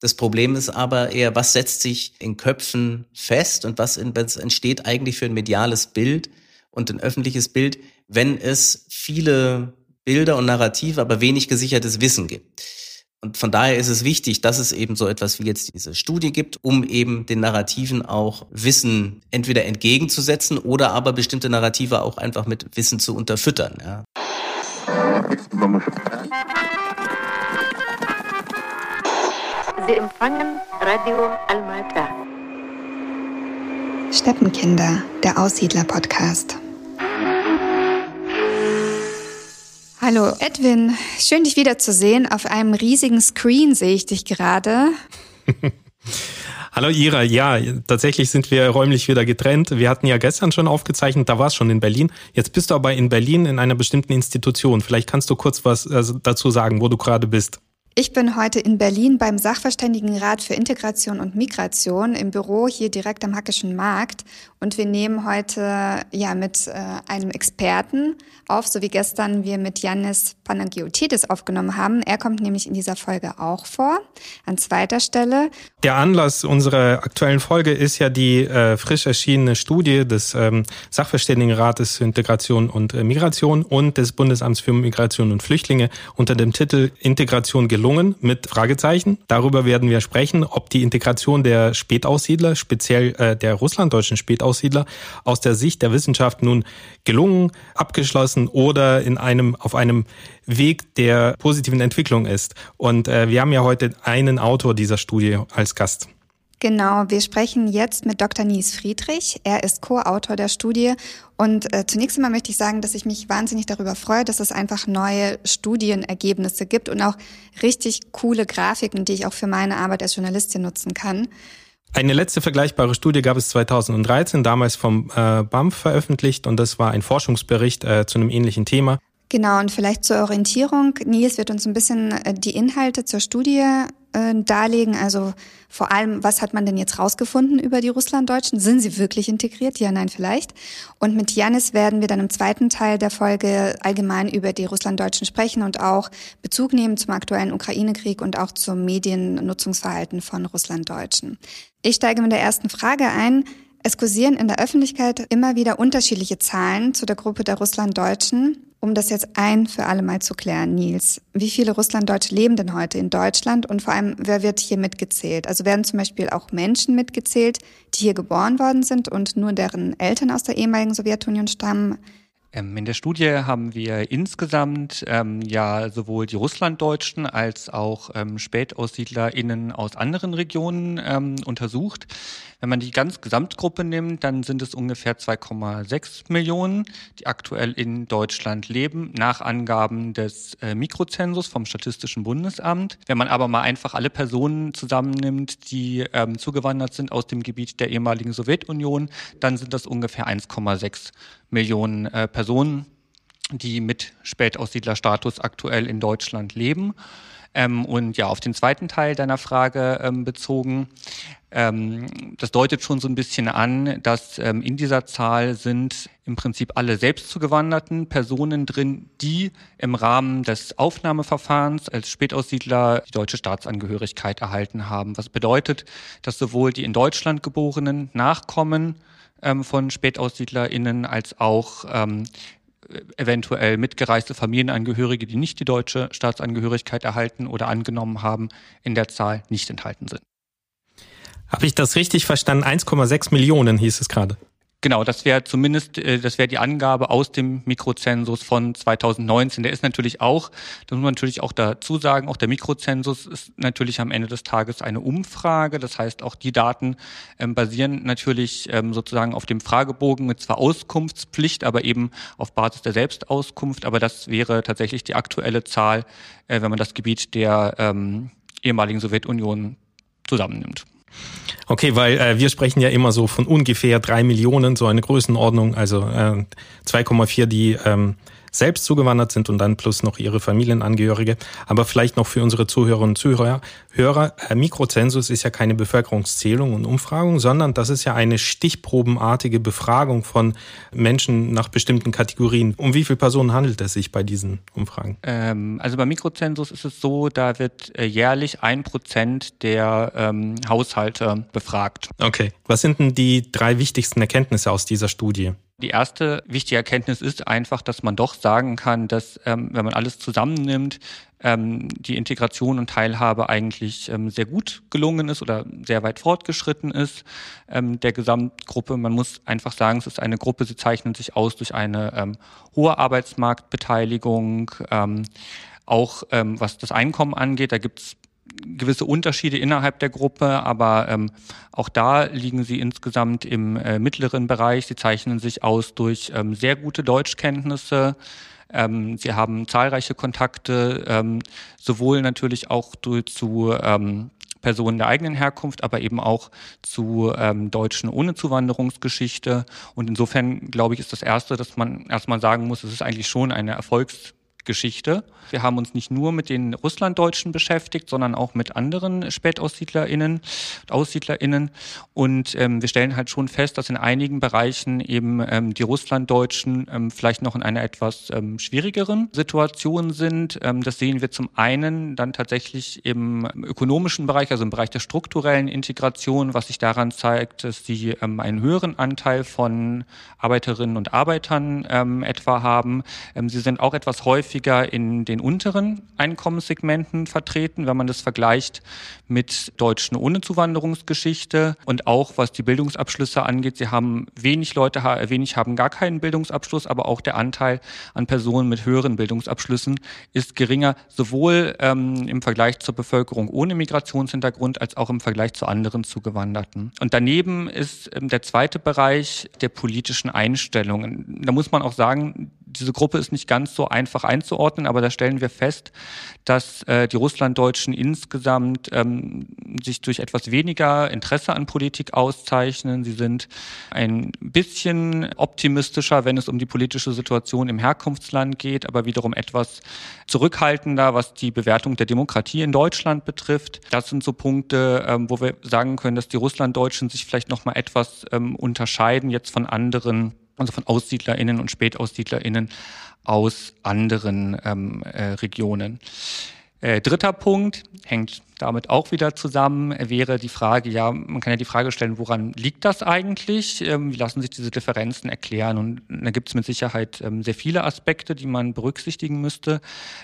Das Problem ist aber eher, was setzt sich in Köpfen fest und was, entsteht eigentlich für ein mediales Bild und ein öffentliches Bild, wenn es viele Bilder und Narrative, aber wenig gesichertes Wissen gibt. Und von daher ist es wichtig, dass es eben so etwas wie jetzt diese Studie gibt, um eben den Narrativen auch Wissen entweder entgegenzusetzen oder aber bestimmte Narrative auch einfach mit Wissen zu unterfüttern. Ja. Sie empfangen Radio Almata. Steppenkinder, der Aussiedler-Podcast. Hallo Edwin, schön dich wiederzusehen. Auf einem riesigen Screen sehe ich dich gerade. Hallo Ira, ja, tatsächlich sind wir räumlich wieder getrennt. Wir hatten ja gestern schon aufgezeichnet, da war es schon in Berlin. Jetzt bist du aber in Berlin in einer bestimmten Institution. Vielleicht kannst du kurz was also dazu sagen, wo du gerade bist. Ich bin heute in Berlin beim Sachverständigenrat für Integration und Migration im Büro hier direkt am Hackischen Markt und wir nehmen heute ja mit äh, einem Experten auf, so wie gestern wir mit Yannis Panagiotidis aufgenommen haben. Er kommt nämlich in dieser Folge auch vor, an zweiter Stelle. Der Anlass unserer aktuellen Folge ist ja die äh, frisch erschienene Studie des ähm, Sachverständigenrates für Integration und äh, Migration und des Bundesamts für Migration und Flüchtlinge unter dem Titel Integration gelungen mit Fragezeichen. Darüber werden wir sprechen, ob die Integration der Spätaussiedler, speziell äh, der russlanddeutschen Spätaussiedler, Aussiedler aus der Sicht der Wissenschaft nun gelungen, abgeschlossen oder in einem, auf einem Weg der positiven Entwicklung ist. Und äh, wir haben ja heute einen Autor dieser Studie als Gast. Genau, wir sprechen jetzt mit Dr. Nies Friedrich. Er ist Co-Autor der Studie. Und äh, zunächst einmal möchte ich sagen, dass ich mich wahnsinnig darüber freue, dass es einfach neue Studienergebnisse gibt und auch richtig coole Grafiken, die ich auch für meine Arbeit als Journalistin nutzen kann. Eine letzte vergleichbare Studie gab es 2013, damals vom äh, BAMF veröffentlicht und das war ein Forschungsbericht äh, zu einem ähnlichen Thema. Genau, und vielleicht zur Orientierung. Nils wird uns ein bisschen äh, die Inhalte zur Studie äh, darlegen. Also vor allem, was hat man denn jetzt rausgefunden über die Russlanddeutschen? Sind sie wirklich integriert? Ja, nein, vielleicht. Und mit Janis werden wir dann im zweiten Teil der Folge allgemein über die Russlanddeutschen sprechen und auch Bezug nehmen zum aktuellen Ukraine-Krieg und auch zum Mediennutzungsverhalten von Russlanddeutschen. Ich steige mit der ersten Frage ein. Es kursieren in der Öffentlichkeit immer wieder unterschiedliche Zahlen zu der Gruppe der Russlanddeutschen. Um das jetzt ein für alle Mal zu klären, Nils, wie viele Russlanddeutsche leben denn heute in Deutschland und vor allem, wer wird hier mitgezählt? Also werden zum Beispiel auch Menschen mitgezählt, die hier geboren worden sind und nur deren Eltern aus der ehemaligen Sowjetunion stammen? Ähm, in der Studie haben wir insgesamt ähm, ja sowohl die Russlanddeutschen als auch ähm, SpätaussiedlerInnen aus anderen Regionen ähm, untersucht. Wenn man die ganz Gesamtgruppe nimmt, dann sind es ungefähr 2,6 Millionen, die aktuell in Deutschland leben, nach Angaben des äh, Mikrozensus vom Statistischen Bundesamt. Wenn man aber mal einfach alle Personen zusammennimmt, die ähm, zugewandert sind aus dem Gebiet der ehemaligen Sowjetunion, dann sind das ungefähr 1,6 Millionen äh, Personen, die mit Spätaussiedlerstatus aktuell in Deutschland leben. Ähm, und ja, auf den zweiten Teil deiner Frage ähm, bezogen, ähm, das deutet schon so ein bisschen an, dass ähm, in dieser Zahl sind im Prinzip alle selbstzugewanderten Personen drin, die im Rahmen des Aufnahmeverfahrens als Spätaussiedler die deutsche Staatsangehörigkeit erhalten haben. Was bedeutet, dass sowohl die in Deutschland geborenen Nachkommen ähm, von SpätaussiedlerInnen als auch ähm, eventuell mitgereiste Familienangehörige, die nicht die deutsche Staatsangehörigkeit erhalten oder angenommen haben, in der Zahl nicht enthalten sind. Habe ich das richtig verstanden? 1,6 Millionen hieß es gerade. Genau, das wäre zumindest, äh, das wäre die Angabe aus dem Mikrozensus von 2019. Der ist natürlich auch, das muss man natürlich auch dazu sagen, auch der Mikrozensus ist natürlich am Ende des Tages eine Umfrage. Das heißt, auch die Daten ähm, basieren natürlich ähm, sozusagen auf dem Fragebogen mit zwar Auskunftspflicht, aber eben auf Basis der Selbstauskunft. Aber das wäre tatsächlich die aktuelle Zahl, äh, wenn man das Gebiet der ähm, ehemaligen Sowjetunion zusammennimmt. Okay, weil äh, wir sprechen ja immer so von ungefähr drei Millionen, so eine Größenordnung, also äh, 2,4 die ähm, selbst zugewandert sind und dann plus noch ihre Familienangehörige. Aber vielleicht noch für unsere Zuhörerinnen und Zuhörer. Hörer, äh, Mikrozensus ist ja keine Bevölkerungszählung und Umfragung, sondern das ist ja eine stichprobenartige Befragung von Menschen nach bestimmten Kategorien. Um wie viele Personen handelt es sich bei diesen Umfragen? Ähm, also beim Mikrozensus ist es so, da wird äh, jährlich ein Prozent der ähm, Haushalte befragt. Okay. Was sind denn die drei wichtigsten Erkenntnisse aus dieser Studie? Die erste wichtige Erkenntnis ist einfach, dass man doch sagen kann, dass ähm, wenn man alles zusammennimmt, ähm, die Integration und Teilhabe eigentlich ähm, sehr gut gelungen ist oder sehr weit fortgeschritten ist ähm, der Gesamtgruppe. Man muss einfach sagen, es ist eine Gruppe, sie zeichnet sich aus durch eine ähm, hohe Arbeitsmarktbeteiligung, ähm, auch was das Einkommen angeht. Da gibt es gewisse Unterschiede innerhalb der Gruppe, aber ähm, auch da liegen sie insgesamt im äh, mittleren Bereich. Sie zeichnen sich aus durch ähm, sehr gute Deutschkenntnisse. Ähm, sie haben zahlreiche Kontakte, ähm, sowohl natürlich auch durch, zu ähm, Personen der eigenen Herkunft, aber eben auch zu ähm, Deutschen ohne Zuwanderungsgeschichte. Und insofern, glaube ich, ist das Erste, dass man erstmal sagen muss, es ist eigentlich schon eine Erfolgs Geschichte. Wir haben uns nicht nur mit den Russlanddeutschen beschäftigt, sondern auch mit anderen SpätaussiedlerInnen, AussiedlerInnen. Und ähm, wir stellen halt schon fest, dass in einigen Bereichen eben ähm, die Russlanddeutschen ähm, vielleicht noch in einer etwas ähm, schwierigeren Situation sind. Ähm, das sehen wir zum einen dann tatsächlich im ökonomischen Bereich, also im Bereich der strukturellen Integration, was sich daran zeigt, dass sie ähm, einen höheren Anteil von Arbeiterinnen und Arbeitern ähm, etwa haben. Ähm, sie sind auch etwas häufig häufiger in den unteren Einkommenssegmenten vertreten, wenn man das vergleicht mit Deutschen ohne Zuwanderungsgeschichte und auch was die Bildungsabschlüsse angeht. Sie haben wenig Leute, wenig haben gar keinen Bildungsabschluss, aber auch der Anteil an Personen mit höheren Bildungsabschlüssen ist geringer, sowohl ähm, im Vergleich zur Bevölkerung ohne Migrationshintergrund als auch im Vergleich zu anderen Zugewanderten. Und daneben ist ähm, der zweite Bereich der politischen Einstellungen. Da muss man auch sagen, diese Gruppe ist nicht ganz so einfach einzuordnen, aber da stellen wir fest, dass äh, die Russlanddeutschen insgesamt ähm, sich durch etwas weniger Interesse an Politik auszeichnen. Sie sind ein bisschen optimistischer, wenn es um die politische Situation im Herkunftsland geht, aber wiederum etwas zurückhaltender, was die Bewertung der Demokratie in Deutschland betrifft. Das sind so Punkte, ähm, wo wir sagen können, dass die Russlanddeutschen sich vielleicht noch mal etwas ähm, unterscheiden jetzt von anderen also von AussiedlerInnen und SpätaussiedlerInnen aus anderen ähm, äh, Regionen. Äh, dritter Punkt hängt damit auch wieder zusammen, wäre die Frage, ja, man kann ja die Frage stellen, woran liegt das eigentlich? Ähm, wie lassen sich diese Differenzen erklären? Und da gibt es mit Sicherheit ähm, sehr viele Aspekte, die man berücksichtigen müsste.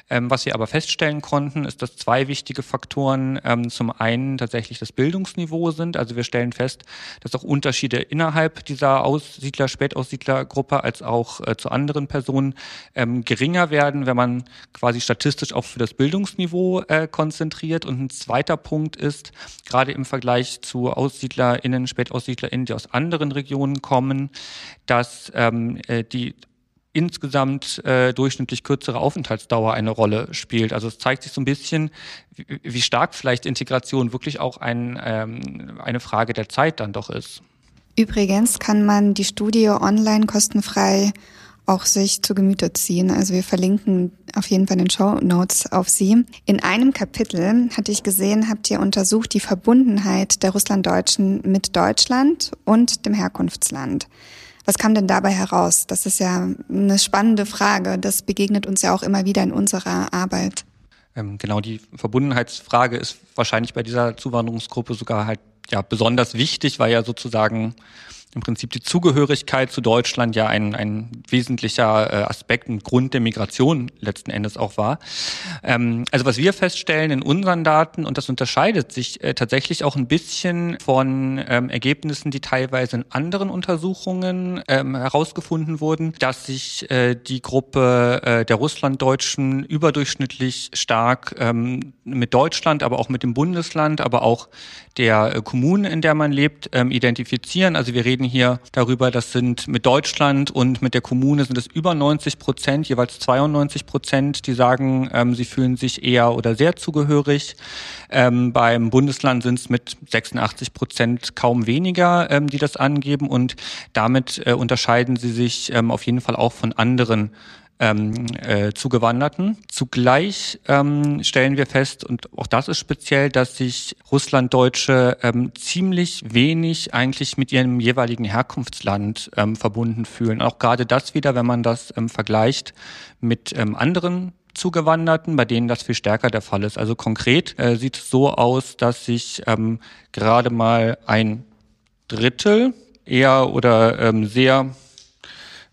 Ähm, was wir aber feststellen konnten, ist, dass zwei wichtige Faktoren zum einen tatsächlich das Bildungsniveau sind. Also wir stellen fest, dass auch Unterschiede innerhalb dieser Aussiedler, Spätaussiedlergruppe als auch äh, zu anderen Personen geringer werden, wenn man quasi statistisch auch für das Bildungsniveau äh, konzentriert. Und ein zweiter Punkt ist, gerade im Vergleich zu AussiedlerInnen, SpätaussiedlerInnen, die aus anderen Regionen kommen, dass ähm, äh, die insgesamt äh, durchschnittlich kürzere Aufenthaltsdauer eine Rolle spielt. Also es zeigt sich so ein bisschen, wie, wie stark vielleicht Integration wirklich auch ein, ähm, eine Frage der Zeit dann doch ist. Übrigens kann man die Studie online kostenfrei auch sich zu Gemüte ziehen. Also wir verlinken auf jeden Fall den Show Notes auf sie. In einem Kapitel hatte ich gesehen, habt ihr untersucht die Verbundenheit der Russlanddeutschen mit Deutschland und dem Herkunftsland. Was kam denn dabei heraus? Das ist ja eine spannende Frage. Das begegnet uns ja auch immer wieder in unserer Arbeit. Ähm, genau, die Verbundenheitsfrage ist wahrscheinlich bei dieser Zuwanderungsgruppe sogar halt ja besonders wichtig, weil ja sozusagen im Prinzip die Zugehörigkeit zu Deutschland ja ein, ein wesentlicher äh, Aspekt und Grund der Migration letzten Endes auch war. Ähm, also was wir feststellen in unseren Daten, und das unterscheidet sich äh, tatsächlich auch ein bisschen von ähm, Ergebnissen, die teilweise in anderen Untersuchungen ähm, herausgefunden wurden, dass sich äh, die Gruppe der Russlanddeutschen überdurchschnittlich stark mit Deutschland, aber auch mit dem Bundesland, aber auch der Kommune, in der man lebt, identifizieren. Also wir reden hier darüber, das sind mit Deutschland und mit der Kommune sind es über 90 Prozent, jeweils 92 Prozent, die sagen, ähm, sie fühlen sich eher oder sehr zugehörig. Ähm, beim Bundesland sind es mit 86 Prozent kaum weniger, ähm, die das angeben und damit äh, unterscheiden sie sich ähm, auf jeden Fall auch von anderen ähm, äh, Zugewanderten. Zugleich ähm, stellen wir fest, und auch das ist speziell, dass sich Russlanddeutsche ähm, ziemlich wenig eigentlich mit ihrem jeweiligen Herkunftsland ähm, verbunden fühlen. Auch gerade das wieder, wenn man das ähm, vergleicht mit ähm, anderen Zugewanderten, bei denen das viel stärker der Fall ist. Also konkret äh, sieht es so aus, dass sich ähm, gerade mal ein Drittel eher oder ähm, sehr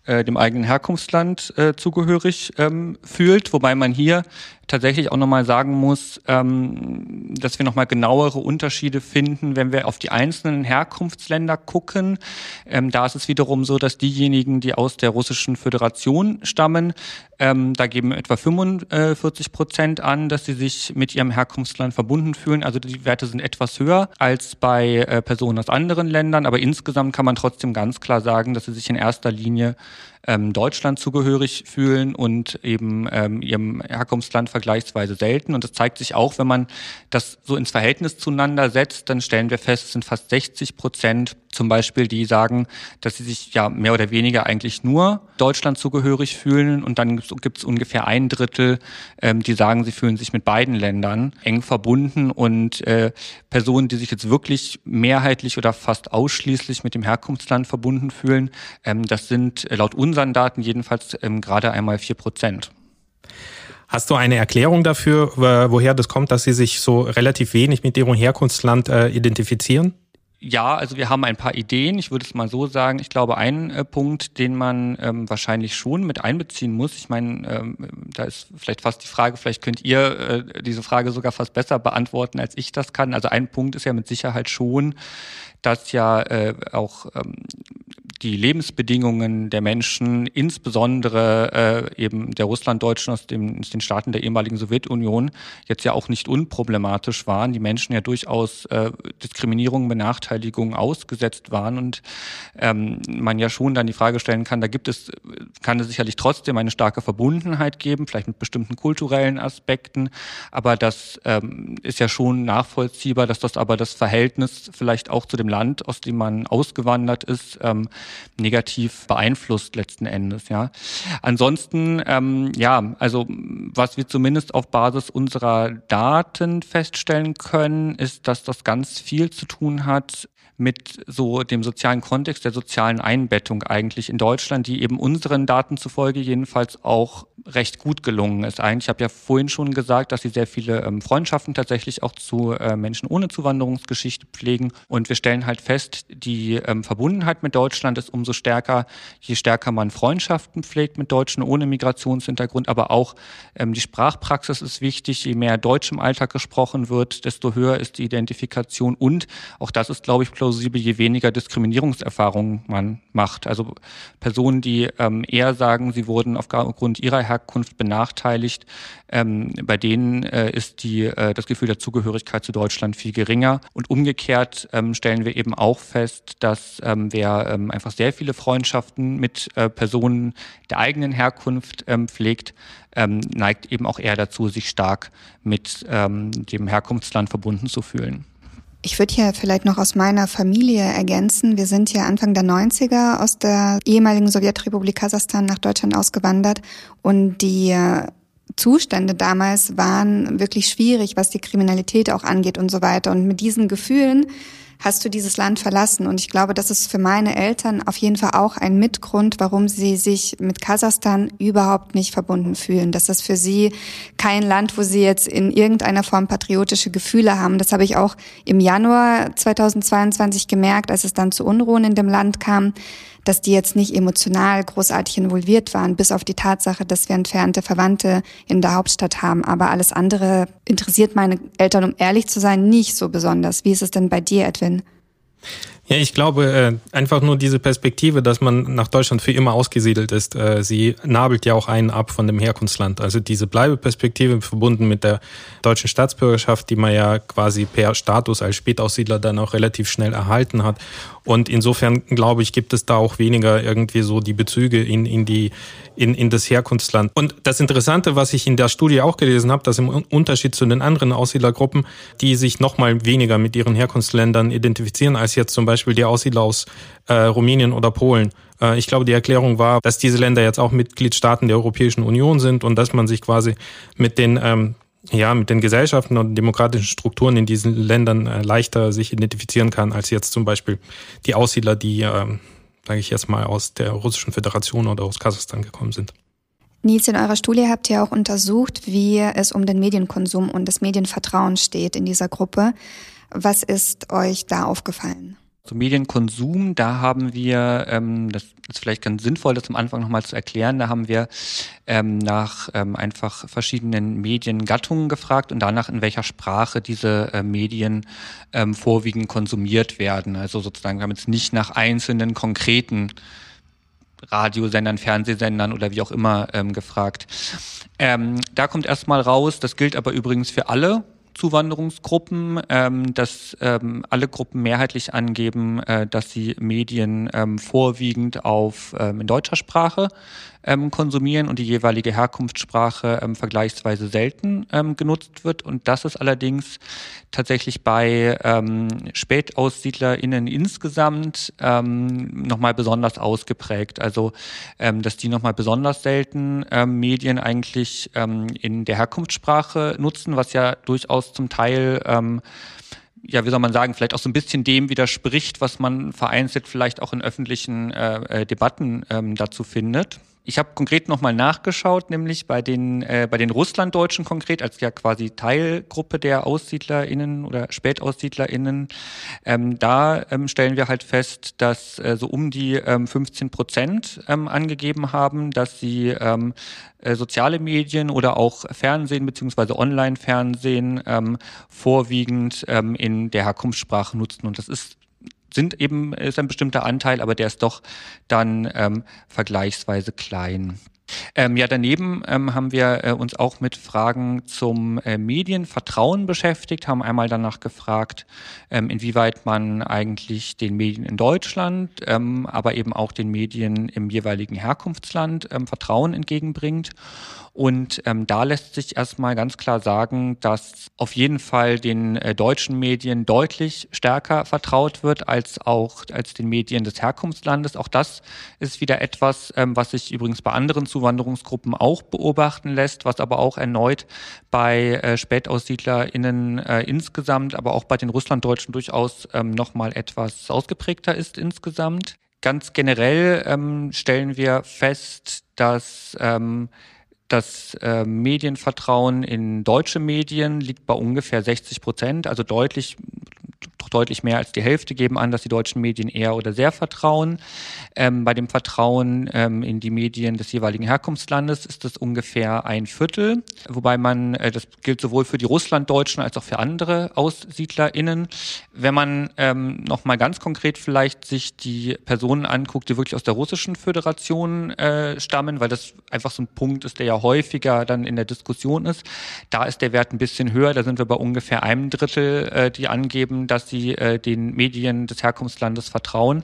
äh, dem eigenen Herkunftsland äh, zugehörig ähm, fühlt, wobei man hier tatsächlich auch nochmal sagen muss, ähm, dass wir nochmal genauere Unterschiede finden, wenn wir auf die einzelnen Herkunftsländer gucken. Ähm, da ist es wiederum so, dass diejenigen, die aus der Russischen Föderation stammen, ähm, da geben etwa 45 Prozent an, dass sie sich mit ihrem Herkunftsland verbunden fühlen. Also die Werte sind etwas höher als bei äh, Personen aus anderen Ländern, aber insgesamt kann man trotzdem ganz klar sagen, dass sie sich in erster Linie ähm, Deutschland zugehörig fühlen und eben ähm, ihrem Herkunftsland vergleichsweise selten. Und das zeigt sich auch, wenn man das so ins Verhältnis zueinander setzt, dann stellen wir fest, es sind fast 60 Prozent zum Beispiel, die sagen, dass sie sich ja mehr oder weniger eigentlich nur Deutschland zugehörig fühlen. Und dann gibt es ungefähr ein Drittel, ähm, die sagen, sie fühlen sich mit beiden Ländern eng verbunden. Und äh, Personen, die sich jetzt wirklich mehrheitlich oder fast ausschließlich mit dem Herkunftsland verbunden fühlen, ähm, das sind laut unseren Daten jedenfalls ähm, gerade einmal vier Prozent. Hast du eine Erklärung dafür, woher das kommt, dass sie sich so relativ wenig mit ihrem Herkunftsland äh, identifizieren? Ja, also wir haben ein paar Ideen. Ich würde es mal so sagen. Ich glaube, ein äh, Punkt, den man ähm, wahrscheinlich schon mit einbeziehen muss. Ich meine, ähm, da ist vielleicht fast die Frage, vielleicht könnt ihr äh, diese Frage sogar fast besser beantworten, als ich das kann. Also ein Punkt ist ja mit Sicherheit schon, dass ja äh, auch ähm, die Lebensbedingungen der Menschen, insbesondere äh, eben der Russlanddeutschen aus, dem, aus den Staaten der ehemaligen Sowjetunion, jetzt ja auch nicht unproblematisch waren. Die Menschen ja durchaus äh, Diskriminierung, Benachteiligung ausgesetzt waren und ähm, man ja schon dann die Frage stellen kann, da gibt es, kann es sicherlich trotzdem eine starke Verbundenheit geben, vielleicht mit bestimmten kulturellen Aspekten, aber das ähm, ist ja schon nachvollziehbar, dass das aber das Verhältnis vielleicht auch zu dem Land, aus dem man ausgewandert ist, ähm, negativ beeinflusst letzten Endes. Ja. Ansonsten, ähm, ja, also was wir zumindest auf Basis unserer Daten feststellen können, ist, dass das ganz viel zu tun hat mit so dem sozialen Kontext der sozialen Einbettung eigentlich in Deutschland, die eben unseren Daten zufolge jedenfalls auch recht gut gelungen ist. Eigentlich, ich habe ja vorhin schon gesagt, dass sie sehr viele ähm, Freundschaften tatsächlich auch zu äh, Menschen ohne Zuwanderungsgeschichte pflegen. Und wir stellen halt fest, die ähm, Verbundenheit mit Deutschland ist umso stärker, je stärker man Freundschaften pflegt mit Deutschen ohne Migrationshintergrund. Aber auch ähm, die Sprachpraxis ist wichtig. Je mehr Deutsch im Alltag gesprochen wird, desto höher ist die Identifikation. Und auch das ist, glaube ich, plausibel, je weniger Diskriminierungserfahrungen man macht. Also Personen, die ähm, eher sagen, sie wurden aufgrund ihrer Herkunft benachteiligt, ähm, bei denen äh, ist die, äh, das Gefühl der Zugehörigkeit zu Deutschland viel geringer. Und umgekehrt ähm, stellen wir eben auch fest, dass ähm, wer ähm, einfach sehr viele Freundschaften mit äh, Personen der eigenen Herkunft ähm, pflegt, ähm, neigt eben auch eher dazu, sich stark mit ähm, dem Herkunftsland verbunden zu fühlen. Ich würde hier vielleicht noch aus meiner Familie ergänzen. Wir sind ja Anfang der 90er aus der ehemaligen Sowjetrepublik Kasachstan nach Deutschland ausgewandert und die äh, Zustände damals waren wirklich schwierig, was die Kriminalität auch angeht und so weiter. Und mit diesen Gefühlen hast du dieses Land verlassen. Und ich glaube, das ist für meine Eltern auf jeden Fall auch ein Mitgrund, warum sie sich mit Kasachstan überhaupt nicht verbunden fühlen. Das ist für sie kein Land, wo sie jetzt in irgendeiner Form patriotische Gefühle haben. Das habe ich auch im Januar 2022 gemerkt, als es dann zu Unruhen in dem Land kam dass die jetzt nicht emotional großartig involviert waren, bis auf die Tatsache, dass wir entfernte Verwandte in der Hauptstadt haben. Aber alles andere interessiert meine Eltern, um ehrlich zu sein, nicht so besonders. Wie ist es denn bei dir, Edwin? Ja, ich glaube, äh, einfach nur diese Perspektive, dass man nach Deutschland für immer ausgesiedelt ist, äh, sie nabelt ja auch einen ab von dem Herkunftsland. Also diese Bleibeperspektive verbunden mit der deutschen Staatsbürgerschaft, die man ja quasi per Status als Spätaussiedler dann auch relativ schnell erhalten hat. Und insofern, glaube ich, gibt es da auch weniger irgendwie so die Bezüge in, in die in, in das Herkunftsland. Und das Interessante, was ich in der Studie auch gelesen habe, dass im Unterschied zu den anderen Aussiedlergruppen, die sich noch mal weniger mit ihren Herkunftsländern identifizieren als jetzt zum Beispiel Beispiel die Aussiedler aus äh, Rumänien oder Polen. Äh, ich glaube, die Erklärung war, dass diese Länder jetzt auch Mitgliedstaaten der Europäischen Union sind und dass man sich quasi mit den ähm, ja, mit den Gesellschaften und demokratischen Strukturen in diesen Ländern äh, leichter sich identifizieren kann, als jetzt zum Beispiel die Aussiedler, die, ähm, sage ich jetzt mal, aus der Russischen Föderation oder aus Kasachstan gekommen sind. Nils, in eurer Studie habt ihr auch untersucht, wie es um den Medienkonsum und das Medienvertrauen steht in dieser Gruppe. Was ist euch da aufgefallen? So Medienkonsum, da haben wir, ähm, das ist vielleicht ganz sinnvoll, das am Anfang nochmal zu erklären, da haben wir ähm, nach ähm, einfach verschiedenen Mediengattungen gefragt und danach in welcher Sprache diese äh, Medien ähm, vorwiegend konsumiert werden. Also sozusagen, wir haben jetzt nicht nach einzelnen konkreten Radiosendern, Fernsehsendern oder wie auch immer ähm, gefragt. Ähm, da kommt erstmal raus, das gilt aber übrigens für alle Zuwanderungsgruppen, ähm, dass ähm, alle Gruppen mehrheitlich angeben, äh, dass sie Medien ähm, vorwiegend auf ähm, in deutscher Sprache ähm, konsumieren und die jeweilige Herkunftssprache ähm, vergleichsweise selten ähm, genutzt wird. Und das ist allerdings tatsächlich bei ähm, SpätaussiedlerInnen insgesamt ähm, nochmal besonders ausgeprägt. Also, ähm, dass die nochmal besonders selten ähm, Medien eigentlich ähm, in der Herkunftssprache nutzen, was ja durchaus zum Teil ähm, ja, wie soll man sagen, vielleicht auch so ein bisschen dem widerspricht, was man vereinzelt vielleicht auch in öffentlichen äh, äh Debatten ähm, dazu findet. Ich habe konkret nochmal nachgeschaut, nämlich bei den, äh, bei den Russlanddeutschen konkret, als ja quasi Teilgruppe der AussiedlerInnen oder SpätaussiedlerInnen. Ähm, da ähm, stellen wir halt fest, dass äh, so um die ähm, 15 Prozent ähm, angegeben haben, dass sie ähm, äh, soziale Medien oder auch Fernsehen beziehungsweise Online-Fernsehen ähm, vorwiegend ähm, in der Herkunftssprache nutzen. Und das ist sind eben, ist ein bestimmter Anteil, aber der ist doch dann ähm, vergleichsweise klein. Ähm, ja, daneben ähm, haben wir äh, uns auch mit Fragen zum äh, Medienvertrauen beschäftigt, haben einmal danach gefragt, ähm, inwieweit man eigentlich den Medien in Deutschland, ähm, aber eben auch den Medien im jeweiligen Herkunftsland ähm, Vertrauen entgegenbringt. Und ähm, da lässt sich erstmal ganz klar sagen, dass auf jeden Fall den äh, deutschen Medien deutlich stärker vertraut wird als auch als den Medien des Herkunftslandes. Auch das ist wieder etwas, ähm, was sich übrigens bei anderen Zuwanderungsgruppen auch beobachten lässt, was aber auch erneut bei äh, SpätaussiedlerInnen äh, insgesamt, aber auch bei den Russlanddeutschen durchaus ähm, nochmal etwas ausgeprägter ist insgesamt. Ganz generell ähm, stellen wir fest, dass ähm, das äh, Medienvertrauen in deutsche Medien liegt bei ungefähr 60 Prozent, also deutlich deutlich mehr als die Hälfte geben an, dass die deutschen Medien eher oder sehr vertrauen. Ähm, bei dem Vertrauen ähm, in die Medien des jeweiligen Herkunftslandes ist das ungefähr ein Viertel, wobei man, äh, das gilt sowohl für die Russlanddeutschen als auch für andere AussiedlerInnen. Wenn man ähm, nochmal ganz konkret vielleicht sich die Personen anguckt, die wirklich aus der Russischen Föderation äh, stammen, weil das einfach so ein Punkt ist, der ja häufiger dann in der Diskussion ist, da ist der Wert ein bisschen höher, da sind wir bei ungefähr einem Drittel, äh, die angeben, dass sie äh, den Medien des Herkunftslandes vertrauen.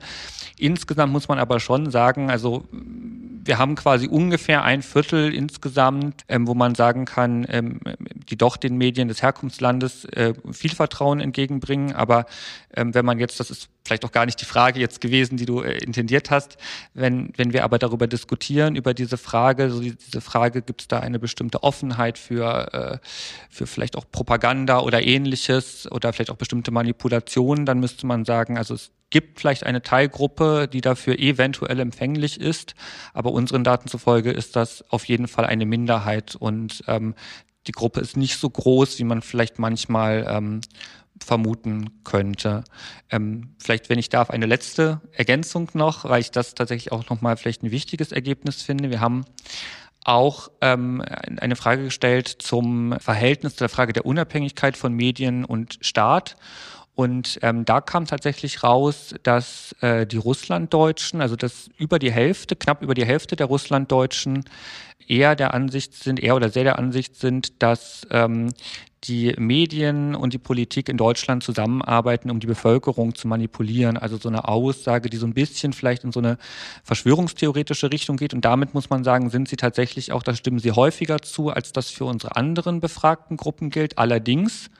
Insgesamt muss man aber schon sagen, also wir haben quasi ungefähr ein Viertel insgesamt, ähm, wo man sagen kann, ähm, die doch den Medien des Herkunftslandes äh, viel Vertrauen entgegenbringen. Aber ähm, wenn man jetzt, das ist vielleicht auch gar nicht die Frage jetzt gewesen, die du äh, intendiert hast, wenn, wenn wir aber darüber diskutieren, über diese Frage, so die, diese Frage, gibt es da eine bestimmte Offenheit für, äh, für vielleicht auch Propaganda oder ähnliches oder vielleicht auch bestimmte Manipulationen, dann müsste man sagen, also es gibt vielleicht eine Teilgruppe, die dafür eventuell empfänglich ist, aber unseren Daten zufolge ist das auf jeden Fall eine Minderheit und ähm, die Gruppe ist nicht so groß, wie man vielleicht manchmal ähm, vermuten könnte. Ähm, vielleicht, wenn ich darf, eine letzte Ergänzung noch, weil ich das tatsächlich auch nochmal vielleicht ein wichtiges Ergebnis finde. Wir haben auch ähm, eine Frage gestellt zum Verhältnis der Frage der Unabhängigkeit von Medien und Staat. Und ähm, da kam tatsächlich raus, dass äh, die Russlanddeutschen, also dass über die Hälfte, knapp über die Hälfte der Russlanddeutschen eher der Ansicht sind, eher oder sehr der Ansicht sind, dass ähm, die Medien und die Politik in Deutschland zusammenarbeiten, um die Bevölkerung zu manipulieren. Also so eine Aussage, die so ein bisschen vielleicht in so eine verschwörungstheoretische Richtung geht. Und damit muss man sagen, sind sie tatsächlich auch, da stimmen sie häufiger zu, als das für unsere anderen befragten Gruppen gilt. Allerdings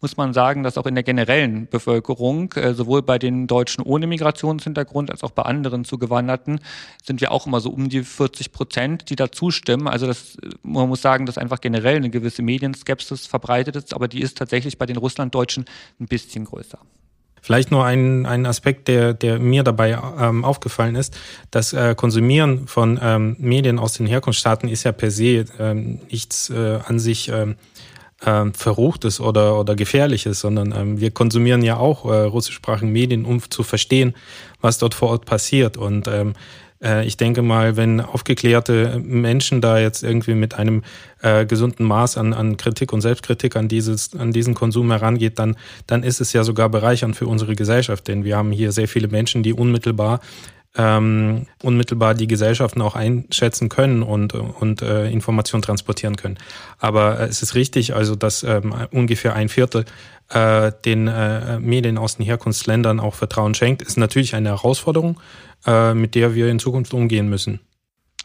muss man sagen, dass auch in der generellen Bevölkerung, äh, sowohl bei den Deutschen ohne Migrationshintergrund als auch bei anderen Zugewanderten, sind wir auch immer so um die 40 Prozent, die da zustimmen. Also das, man muss sagen, dass einfach generell eine gewisse Medienskepsis verbreitet ist, aber die ist tatsächlich bei den Russlanddeutschen ein bisschen größer. Vielleicht nur ein, ein Aspekt, der, der mir dabei ähm, aufgefallen ist. Das äh, Konsumieren von ähm, Medien aus den Herkunftsstaaten ist ja per se ähm, nichts äh, an sich ähm, äh, Verruchtes oder, oder Gefährliches, sondern ähm, wir konsumieren ja auch äh, russischsprachige Medien, um zu verstehen, was dort vor Ort passiert. Und ähm, äh, ich denke mal, wenn aufgeklärte Menschen da jetzt irgendwie mit einem äh, gesunden Maß an, an Kritik und Selbstkritik an dieses, an diesen Konsum herangeht, dann, dann ist es ja sogar bereichernd für unsere Gesellschaft, denn wir haben hier sehr viele Menschen, die unmittelbar ähm, unmittelbar die Gesellschaften auch einschätzen können und, und äh, Informationen transportieren können. Aber äh, es ist richtig, also dass ähm, ungefähr ein Viertel äh, den äh, Medien aus den Herkunftsländern auch Vertrauen schenkt, ist natürlich eine Herausforderung äh, mit der wir in Zukunft umgehen müssen.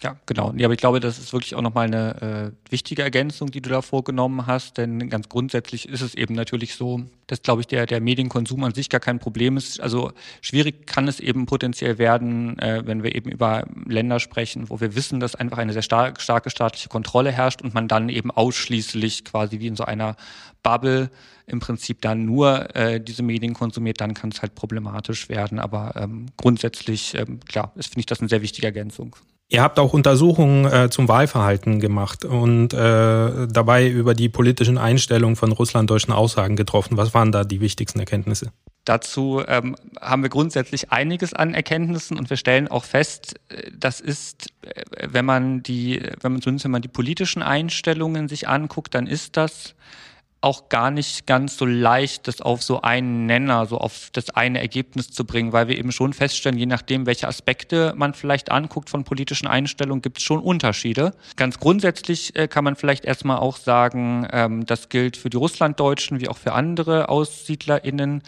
Ja, genau. Ja, aber ich glaube, das ist wirklich auch nochmal eine äh, wichtige Ergänzung, die du da vorgenommen hast, denn ganz grundsätzlich ist es eben natürlich so, dass, glaube ich, der, der Medienkonsum an sich gar kein Problem ist. Also schwierig kann es eben potenziell werden, äh, wenn wir eben über Länder sprechen, wo wir wissen, dass einfach eine sehr stark, starke staatliche Kontrolle herrscht und man dann eben ausschließlich quasi wie in so einer Bubble im Prinzip dann nur äh, diese Medien konsumiert, dann kann es halt problematisch werden. Aber ähm, grundsätzlich, ähm, klar, ist, finde ich das eine sehr wichtige Ergänzung. Ihr habt auch Untersuchungen äh, zum Wahlverhalten gemacht und äh, dabei über die politischen Einstellungen von russlanddeutschen Aussagen getroffen. Was waren da die wichtigsten Erkenntnisse? Dazu ähm, haben wir grundsätzlich einiges an Erkenntnissen und wir stellen auch fest, äh, das ist, äh, wenn man die, wenn man zumindest wenn man die politischen Einstellungen sich anguckt, dann ist das auch gar nicht ganz so leicht, das auf so einen Nenner, so auf das eine Ergebnis zu bringen, weil wir eben schon feststellen, je nachdem, welche Aspekte man vielleicht anguckt von politischen Einstellungen, gibt es schon Unterschiede. Ganz grundsätzlich äh, kann man vielleicht erstmal auch sagen, ähm, das gilt für die Russlanddeutschen wie auch für andere AussiedlerInnen,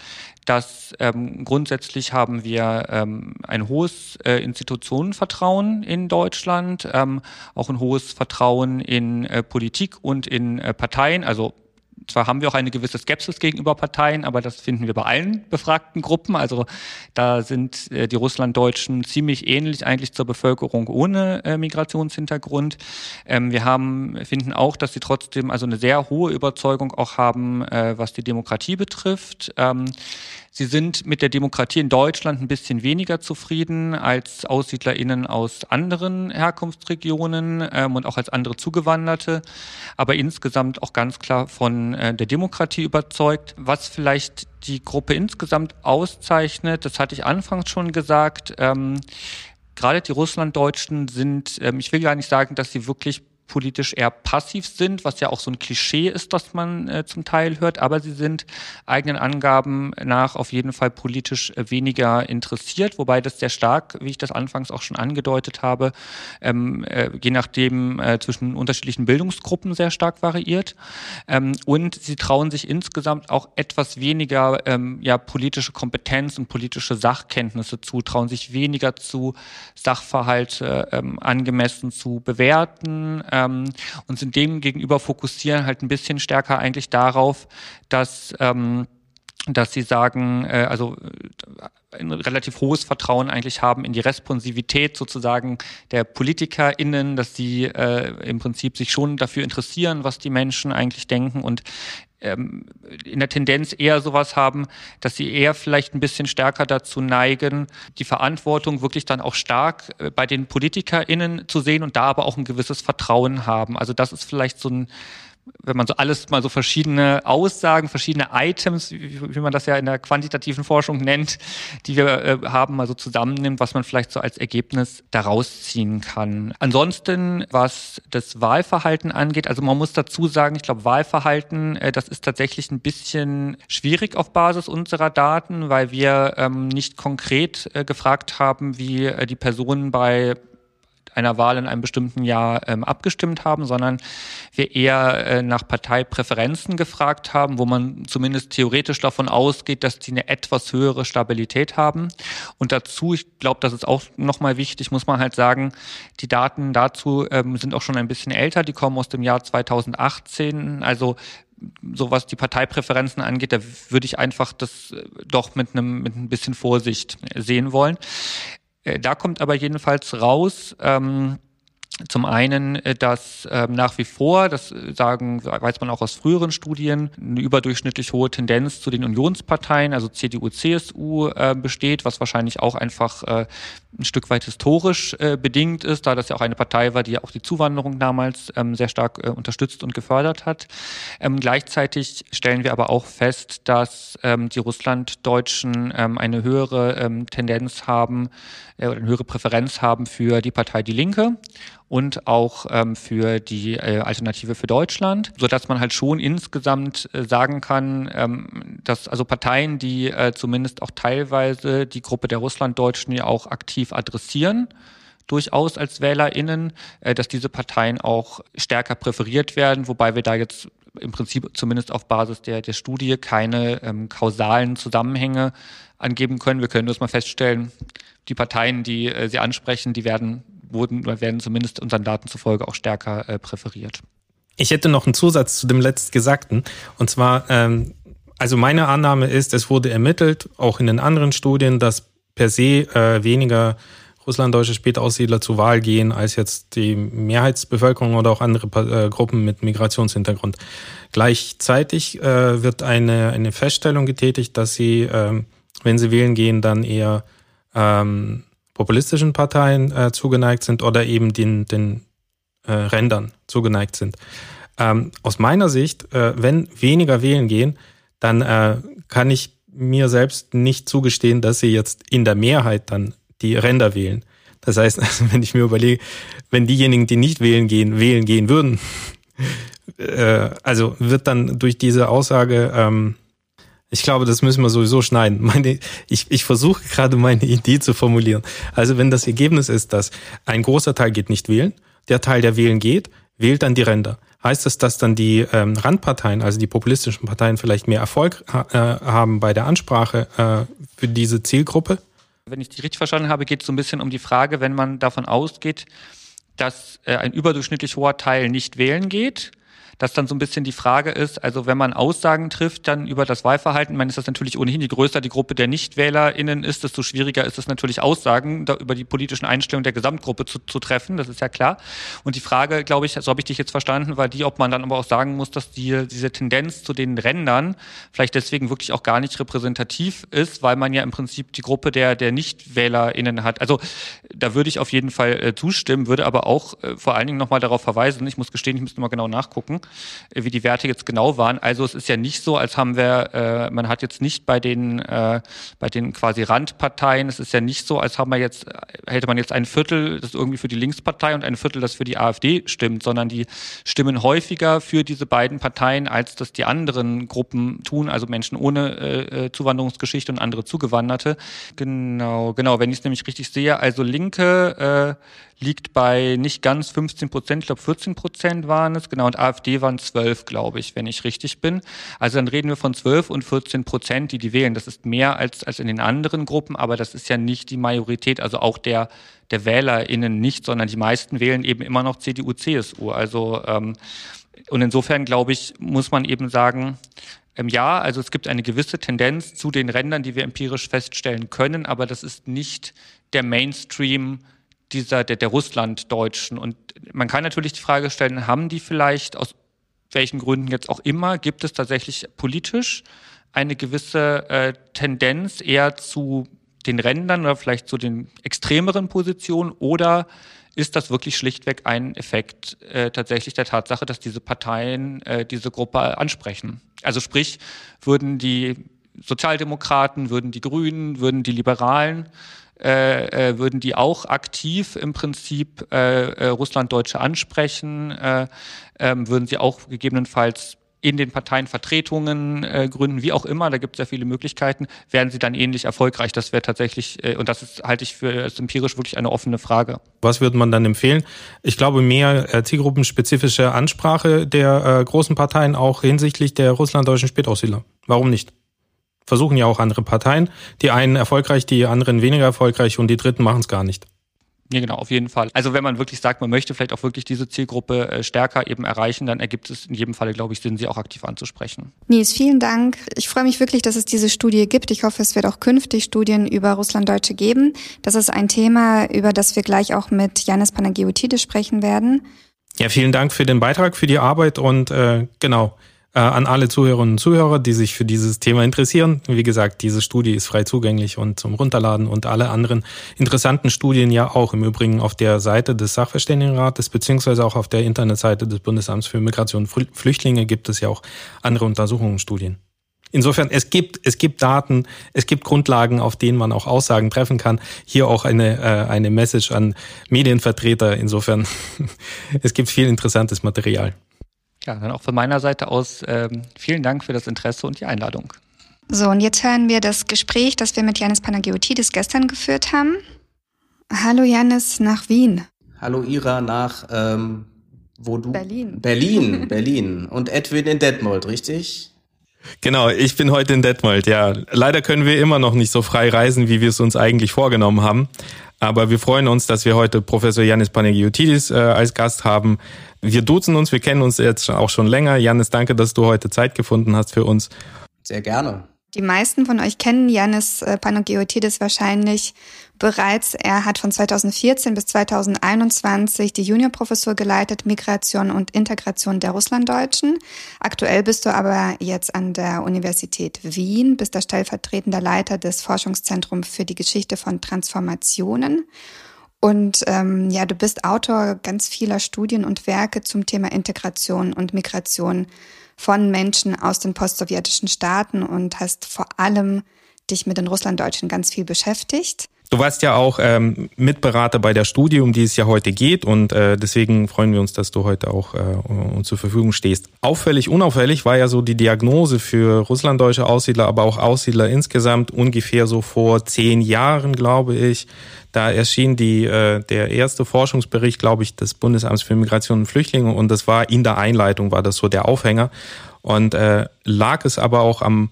dass ähm, grundsätzlich haben wir ähm, ein hohes äh, Institutionenvertrauen in Deutschland, auch ein hohes Vertrauen in äh, Politik und in Parteien, also zwar haben wir auch eine gewisse Skepsis gegenüber Parteien, aber das finden wir bei allen befragten Gruppen. Also da sind äh, die Russlanddeutschen ziemlich ähnlich eigentlich zur Bevölkerung ohne äh, Migrationshintergrund. Ähm, wir haben, finden auch, dass sie trotzdem also eine sehr hohe Überzeugung auch haben, äh, was die Demokratie betrifft. Ähm, Sie sind mit der Demokratie in Deutschland ein bisschen weniger zufrieden als AussiedlerInnen aus anderen Herkunftsregionen ähm, und auch als andere Zugewanderte, aber insgesamt auch ganz klar von äh, der Demokratie überzeugt. Was vielleicht die Gruppe insgesamt auszeichnet, das hatte ich anfangs schon gesagt, ähm, gerade die Russlanddeutschen sind, ähm, ich will gar nicht sagen, dass sie wirklich politisch eher passiv sind, was ja auch so ein Klischee ist, das man äh, zum Teil hört, aber sie sind eigenen Angaben nach auf jeden Fall politisch äh, weniger interessiert, wobei das sehr stark, wie ich das anfangs auch schon angedeutet habe, ähm, äh, je nachdem äh, zwischen unterschiedlichen Bildungsgruppen sehr stark variiert. Ähm, und sie trauen sich insgesamt auch etwas weniger ähm, ja, politische Kompetenz und politische Sachkenntnisse zu, trauen sich weniger zu, Sachverhalte ähm, angemessen zu bewerten ähm, und sind dem gegenüber fokussieren halt ein bisschen stärker eigentlich darauf, dass ähm, dass sie sagen, äh, also äh, ein relativ hohes Vertrauen eigentlich haben in die Responsivität sozusagen der PolitikerInnen, dass sie äh, im Prinzip sich schon dafür interessieren, was die Menschen eigentlich denken und ähm, in der Tendenz eher sowas haben, dass sie eher vielleicht ein bisschen stärker dazu neigen, die Verantwortung wirklich dann auch stark äh, bei den PolitikerInnen zu sehen und da aber auch ein gewisses Vertrauen haben. Also das ist vielleicht so ein wenn man so alles mal so verschiedene Aussagen, verschiedene Items, wie, wie man das ja in der quantitativen Forschung nennt, die wir äh, haben, mal so zusammennimmt, was man vielleicht so als Ergebnis daraus ziehen kann. Ansonsten, was das Wahlverhalten angeht, also man muss dazu sagen, ich glaube, Wahlverhalten, äh, das ist tatsächlich ein bisschen schwierig auf Basis unserer Daten, weil wir ähm, nicht konkret äh, gefragt haben, wie äh, die Personen bei einer Wahl in einem bestimmten Jahr ähm, abgestimmt haben, sondern wir eher äh, nach Parteipräferenzen gefragt haben, wo man zumindest theoretisch davon ausgeht, dass die eine etwas höhere Stabilität haben. Und dazu, ich glaube, das ist auch nochmal wichtig, muss man halt sagen, die Daten dazu ähm, sind auch schon ein bisschen älter, die kommen aus dem Jahr 2018. Also so was die Parteipräferenzen angeht, da würde ich einfach das äh, doch mit einem mit ein bisschen Vorsicht sehen wollen. Äh, da kommt aber jedenfalls raus, ähm, zum einen, äh, dass ähm, nach wie vor, das äh, sagen, weiß man auch aus früheren Studien, eine überdurchschnittlich hohe Tendenz zu den Unionsparteien, also CDU, CSU, äh, besteht, was wahrscheinlich auch einfach äh, ein Stück weit historisch äh, bedingt ist, da das ja auch eine Partei war, die ja auch die Zuwanderung damals ähm, sehr stark äh, unterstützt und gefördert hat. Ähm, gleichzeitig stellen wir aber auch fest, dass ähm, die Russlanddeutschen ähm, eine höhere ähm, Tendenz haben äh, oder eine höhere Präferenz haben für die Partei Die Linke und auch ähm, für die äh, Alternative für Deutschland, so dass man halt schon insgesamt äh, sagen kann, ähm, dass also Parteien, die äh, zumindest auch teilweise die Gruppe der Russlanddeutschen ja auch aktiv adressieren, durchaus als WählerInnen, äh, dass diese Parteien auch stärker präferiert werden, wobei wir da jetzt im Prinzip zumindest auf Basis der, der Studie keine ähm, kausalen Zusammenhänge angeben können. Wir können nur mal feststellen, die Parteien, die äh, Sie ansprechen, die werden wurden oder werden zumindest unseren Daten zufolge auch stärker äh, präferiert. Ich hätte noch einen Zusatz zu dem letztgesagten. Und zwar, ähm, also meine Annahme ist, es wurde ermittelt, auch in den anderen Studien, dass per se äh, weniger russlanddeutsche Spätaussiedler zur Wahl gehen als jetzt die Mehrheitsbevölkerung oder auch andere äh, Gruppen mit Migrationshintergrund. Gleichzeitig äh, wird eine, eine Feststellung getätigt, dass sie, äh, wenn sie wählen gehen, dann eher ähm, populistischen Parteien äh, zugeneigt sind oder eben den, den äh, Rändern zugeneigt sind. Ähm, aus meiner Sicht, äh, wenn weniger wählen gehen, dann äh, kann ich mir selbst nicht zugestehen, dass sie jetzt in der Mehrheit dann die Ränder wählen. Das heißt, also, wenn ich mir überlege, wenn diejenigen, die nicht wählen gehen, wählen gehen würden, äh, also wird dann durch diese Aussage ähm, ich glaube, das müssen wir sowieso schneiden. Meine, ich, ich versuche gerade meine Idee zu formulieren. Also wenn das Ergebnis ist, dass ein großer Teil geht nicht wählen, der Teil, der wählen geht, wählt dann die Ränder. Heißt das, dass dann die ähm, Randparteien, also die populistischen Parteien, vielleicht mehr Erfolg äh, haben bei der Ansprache äh, für diese Zielgruppe? Wenn ich die richtig verstanden habe, geht es so ein bisschen um die Frage, wenn man davon ausgeht, dass äh, ein überdurchschnittlich hoher Teil nicht wählen geht, dass dann so ein bisschen die Frage ist, also wenn man Aussagen trifft dann über das Wahlverhalten, man ist das natürlich ohnehin, je größer die Gruppe der NichtwählerInnen ist, desto schwieriger ist es natürlich Aussagen über die politischen Einstellungen der Gesamtgruppe zu, zu treffen, das ist ja klar. Und die Frage, glaube ich, so habe ich dich jetzt verstanden, war die, ob man dann aber auch sagen muss, dass die, diese Tendenz zu den Rändern vielleicht deswegen wirklich auch gar nicht repräsentativ ist, weil man ja im Prinzip die Gruppe der, der NichtwählerInnen hat. Also da würde ich auf jeden Fall äh, zustimmen, würde aber auch äh, vor allen Dingen nochmal darauf verweisen, ich muss gestehen, ich müsste mal genau nachgucken, wie die Werte jetzt genau waren. Also es ist ja nicht so, als haben wir, äh, man hat jetzt nicht bei den, äh, bei den quasi Randparteien, es ist ja nicht so, als haben wir jetzt, hätte man jetzt ein Viertel, das irgendwie für die Linkspartei und ein Viertel, das für die AfD stimmt, sondern die stimmen häufiger für diese beiden Parteien, als das die anderen Gruppen tun, also Menschen ohne äh, äh Zuwanderungsgeschichte und andere Zugewanderte. Genau, genau, wenn ich es nämlich richtig sehe, also Linke, äh, liegt bei nicht ganz 15 Prozent, ich glaube 14 Prozent waren es, genau, und AfD waren 12, glaube ich, wenn ich richtig bin. Also dann reden wir von 12 und 14 Prozent, die die wählen. Das ist mehr als, als in den anderen Gruppen, aber das ist ja nicht die Majorität, also auch der, der WählerInnen nicht, sondern die meisten wählen eben immer noch CDU, CSU. Also, ähm, und insofern, glaube ich, muss man eben sagen, ähm, ja, also es gibt eine gewisse Tendenz zu den Rändern, die wir empirisch feststellen können, aber das ist nicht der Mainstream dieser, der, der Russlanddeutschen. Und man kann natürlich die Frage stellen, haben die vielleicht aus welchen Gründen jetzt auch immer, gibt es tatsächlich politisch eine gewisse äh, Tendenz eher zu den Rändern oder vielleicht zu den extremeren Positionen oder ist das wirklich schlichtweg ein Effekt äh, tatsächlich der Tatsache, dass diese Parteien äh, diese Gruppe ansprechen? Also sprich, würden die Sozialdemokraten, würden die Grünen, würden die Liberalen äh, äh, würden die auch aktiv im Prinzip äh, äh, Russlanddeutsche ansprechen, äh, äh, würden sie auch gegebenenfalls in den Parteien Vertretungen äh, gründen, wie auch immer, da gibt es ja viele Möglichkeiten, werden sie dann ähnlich erfolgreich. Das wäre tatsächlich, äh, und das ist, halte ich für das empirisch wirklich eine offene Frage. Was würde man dann empfehlen? Ich glaube, mehr äh, zielgruppenspezifische Ansprache der äh, großen Parteien auch hinsichtlich der russlanddeutschen Spätaussiedler. Warum nicht? Versuchen ja auch andere Parteien. Die einen erfolgreich, die anderen weniger erfolgreich und die dritten machen es gar nicht. Ja, genau, auf jeden Fall. Also wenn man wirklich sagt, man möchte vielleicht auch wirklich diese Zielgruppe äh, stärker eben erreichen, dann ergibt es in jedem Falle, glaube ich, Sinn, sie auch aktiv anzusprechen. Nils, vielen Dank. Ich freue mich wirklich, dass es diese Studie gibt. Ich hoffe, es wird auch künftig Studien über Russlanddeutsche geben. Das ist ein Thema, über das wir gleich auch mit Janis Panagiotidis sprechen werden. Ja, vielen Dank für den Beitrag, für die Arbeit und äh, genau äh, an alle Zuhörerinnen und Zuhörer, die sich für dieses Thema interessieren. Wie gesagt, diese Studie ist frei zugänglich und zum Runterladen und alle anderen interessanten Studien ja auch im Übrigen auf der Seite des Sachverständigenrates beziehungsweise auch auf der Internetseite des Bundesamts für Migration und Flüchtlinge gibt es ja auch andere Untersuchungen und Studien. Insofern, es gibt, es gibt Daten, es gibt Grundlagen, auf denen man auch Aussagen treffen kann. Hier auch eine, äh, eine Message an Medienvertreter. Insofern, es gibt viel interessantes Material. Ja, dann auch von meiner Seite aus ähm, vielen Dank für das Interesse und die Einladung. So, und jetzt hören wir das Gespräch, das wir mit Janis Panagiotidis gestern geführt haben. Hallo Janis nach Wien. Hallo Ira nach ähm, wo du? Berlin. Berlin, Berlin. Und Edwin in Detmold, richtig? Genau, ich bin heute in Detmold, ja. Leider können wir immer noch nicht so frei reisen, wie wir es uns eigentlich vorgenommen haben. Aber wir freuen uns, dass wir heute Professor Janis Panagiotidis äh, als Gast haben. Wir duzen uns, wir kennen uns jetzt auch schon länger. Janis, danke, dass du heute Zeit gefunden hast für uns. Sehr gerne. Die meisten von euch kennen Janis äh, Panagiotidis wahrscheinlich bereits. Er hat von 2014 bis 2021 die Juniorprofessur geleitet, Migration und Integration der Russlanddeutschen. Aktuell bist du aber jetzt an der Universität Wien, bist der stellvertretender Leiter des Forschungszentrums für die Geschichte von Transformationen. Und ähm, ja, du bist Autor ganz vieler Studien und Werke zum Thema Integration und Migration von Menschen aus den postsowjetischen Staaten und hast vor allem dich mit den Russlanddeutschen ganz viel beschäftigt. Du warst ja auch ähm, Mitberater bei der Studie, um die es ja heute geht und äh, deswegen freuen wir uns, dass du heute auch äh, uns zur Verfügung stehst. Auffällig, unauffällig war ja so die Diagnose für russlanddeutsche Aussiedler, aber auch Aussiedler insgesamt ungefähr so vor zehn Jahren, glaube ich. Da erschien die, äh, der erste Forschungsbericht, glaube ich, des Bundesamts für Migration und Flüchtlinge und das war in der Einleitung, war das so der Aufhänger. Und äh, lag es aber auch am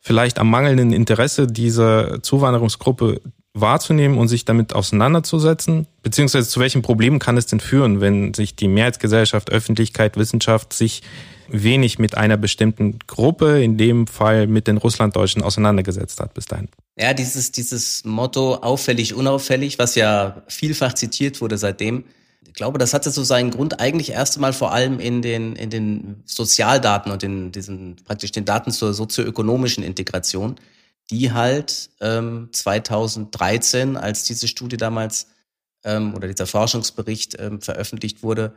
vielleicht am mangelnden Interesse dieser Zuwanderungsgruppe wahrzunehmen und sich damit auseinanderzusetzen? Beziehungsweise zu welchen Problemen kann es denn führen, wenn sich die Mehrheitsgesellschaft, Öffentlichkeit, Wissenschaft sich wenig mit einer bestimmten Gruppe, in dem Fall mit den Russlanddeutschen, auseinandergesetzt hat bis dahin? Ja, dieses, dieses Motto auffällig, unauffällig, was ja vielfach zitiert wurde seitdem, ich glaube, das hatte so seinen Grund eigentlich erst einmal vor allem in den, in den Sozialdaten und in diesen praktisch den Daten zur sozioökonomischen Integration die halt ähm, 2013, als diese Studie damals ähm, oder dieser Forschungsbericht ähm, veröffentlicht wurde,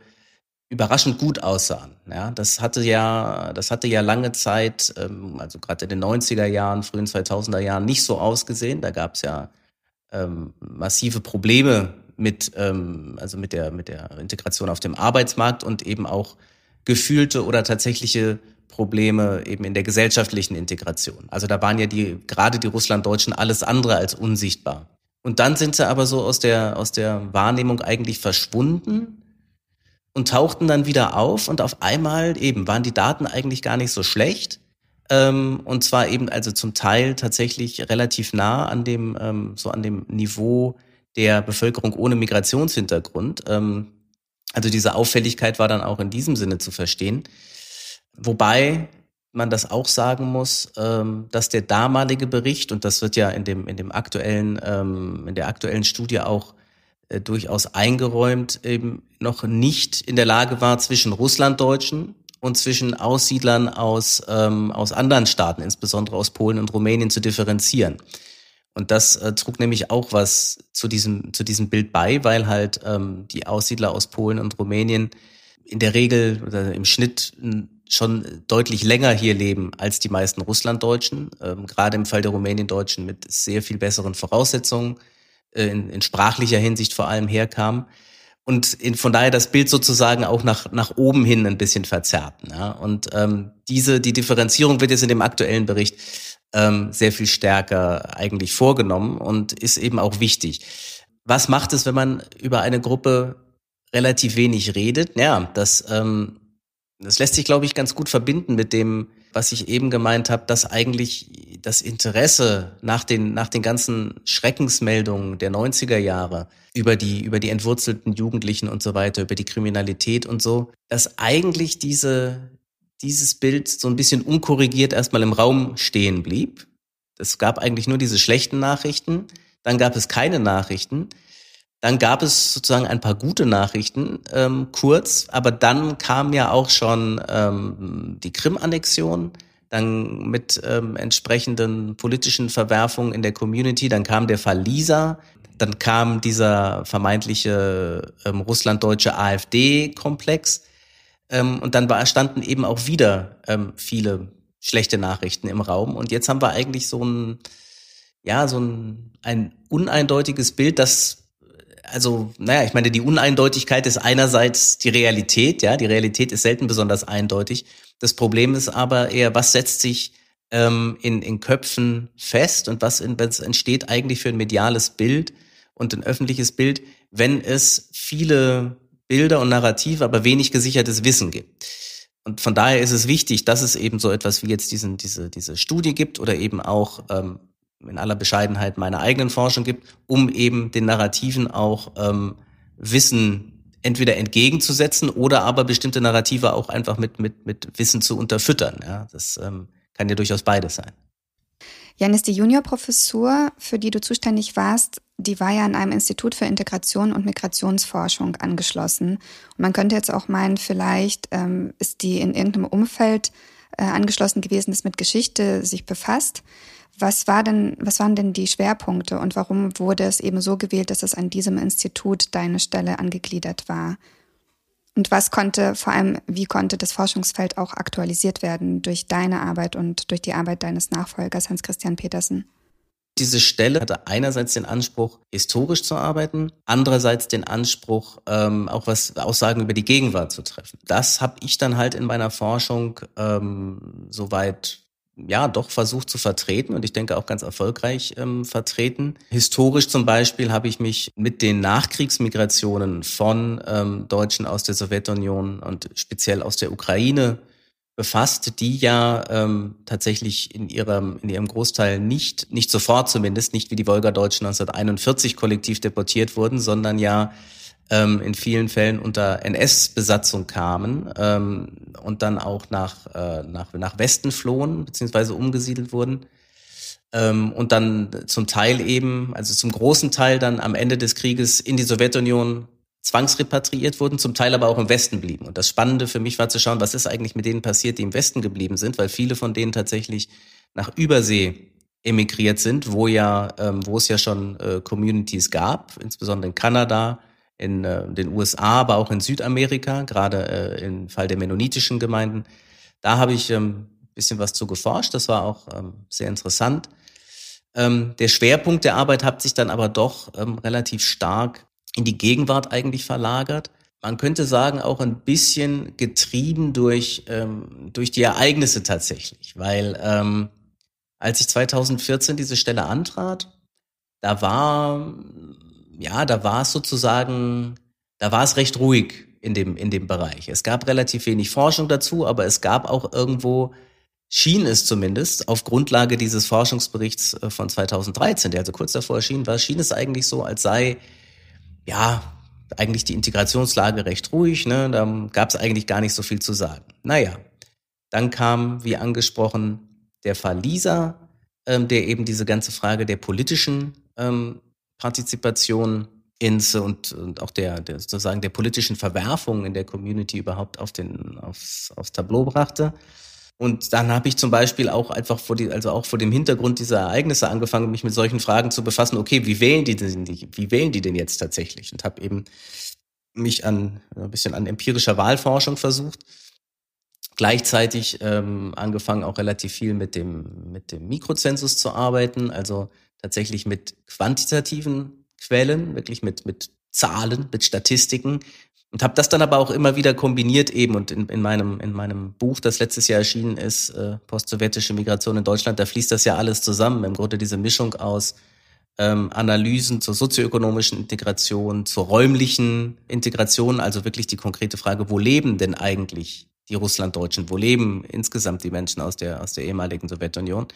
überraschend gut aussahen. Ja, das hatte ja, das hatte ja lange Zeit, ähm, also gerade in den 90er Jahren, frühen 2000er Jahren nicht so ausgesehen. Da gab es ja ähm, massive Probleme mit, ähm, also mit der, mit der Integration auf dem Arbeitsmarkt und eben auch gefühlte oder tatsächliche Probleme eben in der gesellschaftlichen Integration. Also da waren ja die, gerade die Russlanddeutschen alles andere als unsichtbar. Und dann sind sie aber so aus der, aus der Wahrnehmung eigentlich verschwunden und tauchten dann wieder auf und auf einmal eben waren die Daten eigentlich gar nicht so schlecht. Ähm, und zwar eben also zum Teil tatsächlich relativ nah an dem, ähm, so an dem Niveau der Bevölkerung ohne Migrationshintergrund. Ähm, also diese Auffälligkeit war dann auch in diesem Sinne zu verstehen. Wobei man das auch sagen muss, dass der damalige Bericht, und das wird ja in dem, in dem aktuellen, in der aktuellen Studie auch äh, durchaus eingeräumt, eben noch nicht in der Lage war, zwischen Russlanddeutschen und zwischen Aussiedlern aus, ähm, aus anderen Staaten, insbesondere aus Polen und Rumänien, zu differenzieren. Und das äh, trug nämlich auch was zu diesem, zu diesem Bild bei, weil halt ähm, die Aussiedler aus Polen und Rumänien in der Regel oder im Schnitt schon deutlich länger hier leben als die meisten Russlanddeutschen, ähm, gerade im Fall der Rumäniendeutschen mit sehr viel besseren Voraussetzungen, in, in sprachlicher Hinsicht vor allem herkamen. Und in, von daher das Bild sozusagen auch nach, nach oben hin ein bisschen verzerrt. Ja? Und ähm, diese, die Differenzierung wird jetzt in dem aktuellen Bericht ähm, sehr viel stärker eigentlich vorgenommen und ist eben auch wichtig. Was macht es, wenn man über eine Gruppe relativ wenig redet? Ja, das ähm, das lässt sich, glaube ich, ganz gut verbinden mit dem, was ich eben gemeint habe, dass eigentlich das Interesse nach den, nach den ganzen Schreckensmeldungen der 90er Jahre über die, über die entwurzelten Jugendlichen und so weiter, über die Kriminalität und so, dass eigentlich diese, dieses Bild so ein bisschen unkorrigiert erstmal im Raum stehen blieb. Es gab eigentlich nur diese schlechten Nachrichten, dann gab es keine Nachrichten. Dann gab es sozusagen ein paar gute Nachrichten, ähm, kurz, aber dann kam ja auch schon ähm, die Krim-Annexion, dann mit ähm, entsprechenden politischen Verwerfungen in der Community, dann kam der Fall Lisa, dann kam dieser vermeintliche ähm, russlanddeutsche AfD-Komplex ähm, und dann war, standen eben auch wieder ähm, viele schlechte Nachrichten im Raum. Und jetzt haben wir eigentlich so ein ja so ein, ein uneindeutiges Bild, das also, naja, ich meine, die Uneindeutigkeit ist einerseits die Realität, ja, die Realität ist selten besonders eindeutig. Das Problem ist aber eher, was setzt sich ähm, in, in Köpfen fest und was, in, was entsteht eigentlich für ein mediales Bild und ein öffentliches Bild, wenn es viele Bilder und Narrative, aber wenig gesichertes Wissen gibt. Und von daher ist es wichtig, dass es eben so etwas wie jetzt diesen, diese, diese Studie gibt oder eben auch ähm, in aller Bescheidenheit meine eigenen Forschung gibt, um eben den Narrativen auch ähm, Wissen entweder entgegenzusetzen oder aber bestimmte Narrative auch einfach mit, mit, mit Wissen zu unterfüttern. Ja, das ähm, kann ja durchaus beides sein. Janis, die Juniorprofessur, für die du zuständig warst, die war ja an einem Institut für Integration und Migrationsforschung angeschlossen. Und man könnte jetzt auch meinen, vielleicht ähm, ist die in irgendeinem Umfeld äh, angeschlossen gewesen, das mit Geschichte sich befasst. Was war denn, was waren denn die Schwerpunkte und warum wurde es eben so gewählt, dass es an diesem Institut deine Stelle angegliedert war? Und was konnte, vor allem, wie konnte das Forschungsfeld auch aktualisiert werden durch deine Arbeit und durch die Arbeit deines Nachfolgers Hans-Christian Petersen? Diese Stelle hatte einerseits den Anspruch, historisch zu arbeiten, andererseits den Anspruch, ähm, auch was Aussagen über die Gegenwart zu treffen. Das habe ich dann halt in meiner Forschung ähm, soweit ja doch versucht zu vertreten und ich denke auch ganz erfolgreich ähm, vertreten. Historisch zum Beispiel habe ich mich mit den Nachkriegsmigrationen von ähm, Deutschen aus der Sowjetunion und speziell aus der Ukraine befasst, die ja ähm, tatsächlich in ihrem in ihrem Großteil nicht nicht sofort zumindest nicht wie die Wolgadeutschen 1941 kollektiv deportiert wurden, sondern ja ähm, in vielen Fällen unter NS-Besatzung kamen ähm, und dann auch nach, äh, nach, nach Westen flohen, beziehungsweise umgesiedelt wurden. Ähm, und dann zum Teil eben, also zum großen Teil dann am Ende des Krieges in die Sowjetunion zwangsrepatriiert wurden, zum Teil aber auch im Westen blieben. Und das Spannende für mich war zu schauen, was ist eigentlich mit denen passiert, die im Westen geblieben sind, weil viele von denen tatsächlich nach Übersee emigriert sind, wo ja, ähm, wo es ja schon äh, Communities gab, insbesondere in Kanada, in äh, den USA, aber auch in Südamerika, gerade äh, im Fall der mennonitischen Gemeinden. Da habe ich ähm, bisschen was zu geforscht. Das war auch ähm, sehr interessant. Ähm, der Schwerpunkt der Arbeit hat sich dann aber doch ähm, relativ stark in die Gegenwart eigentlich verlagert. Man könnte sagen, auch ein bisschen getrieben durch, ähm, durch die Ereignisse tatsächlich, weil ähm, als ich 2014 diese Stelle antrat, da war ja, da war es sozusagen, da war es recht ruhig in dem, in dem Bereich. Es gab relativ wenig Forschung dazu, aber es gab auch irgendwo, schien es zumindest, auf Grundlage dieses Forschungsberichts äh, von 2013, der also kurz davor erschien war, schien es eigentlich so, als sei, ja, eigentlich die Integrationslage recht ruhig, ne? da gab es eigentlich gar nicht so viel zu sagen. Naja, dann kam, wie angesprochen, der Fall Lisa, ähm, der eben diese ganze Frage der politischen ähm, Partizipation ins und, und auch der, der sozusagen der politischen Verwerfung in der Community überhaupt auf den, aufs, aufs Tableau brachte. Und dann habe ich zum Beispiel auch einfach vor die, also auch vor dem Hintergrund dieser Ereignisse angefangen, mich mit solchen Fragen zu befassen. Okay, wie wählen die denn, wie wählen die denn jetzt tatsächlich? Und habe eben mich an ein bisschen an empirischer Wahlforschung versucht. Gleichzeitig ähm, angefangen auch relativ viel mit dem mit dem Mikrozensus zu arbeiten, also tatsächlich mit quantitativen Quellen, wirklich mit, mit Zahlen, mit Statistiken und habe das dann aber auch immer wieder kombiniert eben und in, in meinem in meinem Buch, das letztes Jahr erschienen ist, äh, postsowjetische Migration in Deutschland, da fließt das ja alles zusammen. Im Grunde diese Mischung aus ähm, Analysen zur sozioökonomischen Integration, zur räumlichen Integration, also wirklich die konkrete Frage, wo leben denn eigentlich die Russlanddeutschen, wo leben insgesamt die Menschen aus der, aus der ehemaligen Sowjetunion.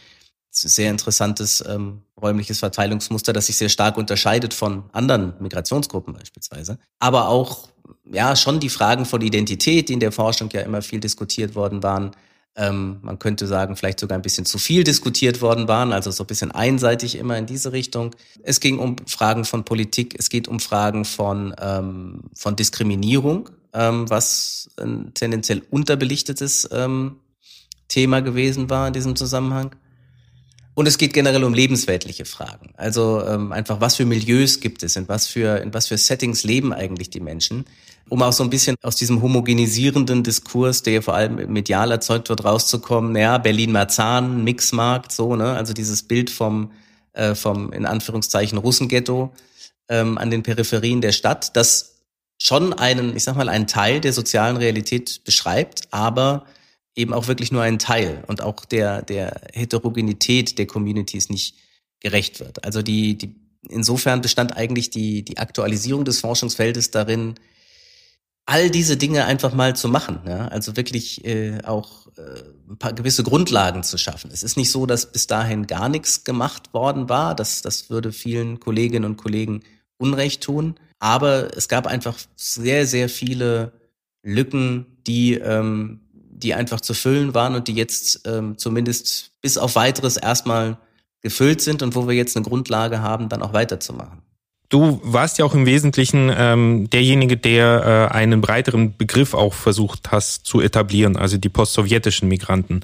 Sehr interessantes ähm, räumliches Verteilungsmuster, das sich sehr stark unterscheidet von anderen Migrationsgruppen beispielsweise. Aber auch ja schon die Fragen von Identität, die in der Forschung ja immer viel diskutiert worden waren, ähm, man könnte sagen, vielleicht sogar ein bisschen zu viel diskutiert worden waren, also so ein bisschen einseitig immer in diese Richtung. Es ging um Fragen von Politik, es geht um Fragen von, ähm, von Diskriminierung, ähm, was ein tendenziell unterbelichtetes ähm, Thema gewesen war in diesem Zusammenhang. Und es geht generell um lebensweltliche Fragen. Also ähm, einfach, was für Milieus gibt es, in was für, in was für Settings leben eigentlich die Menschen um auch so ein bisschen aus diesem homogenisierenden Diskurs, der ja vor allem medial erzeugt wird, rauszukommen. Naja, Berlin-Marzahn, Mixmarkt, so, ne? Also dieses Bild vom, äh, vom in Anführungszeichen Russenghetto ähm, an den Peripherien der Stadt, das schon einen, ich sag mal, einen Teil der sozialen Realität beschreibt, aber eben auch wirklich nur einen Teil und auch der, der Heterogenität der Communities nicht gerecht wird. Also die, die, insofern bestand eigentlich die, die Aktualisierung des Forschungsfeldes darin, all diese Dinge einfach mal zu machen. Ja? Also wirklich äh, auch äh, ein paar gewisse Grundlagen zu schaffen. Es ist nicht so, dass bis dahin gar nichts gemacht worden war. Das, das würde vielen Kolleginnen und Kollegen Unrecht tun. Aber es gab einfach sehr, sehr viele Lücken, die, ähm, die einfach zu füllen waren und die jetzt ähm, zumindest bis auf weiteres erstmal gefüllt sind und wo wir jetzt eine Grundlage haben, dann auch weiterzumachen. Du warst ja auch im Wesentlichen ähm, derjenige, der äh, einen breiteren Begriff auch versucht hast zu etablieren, also die postsowjetischen Migranten.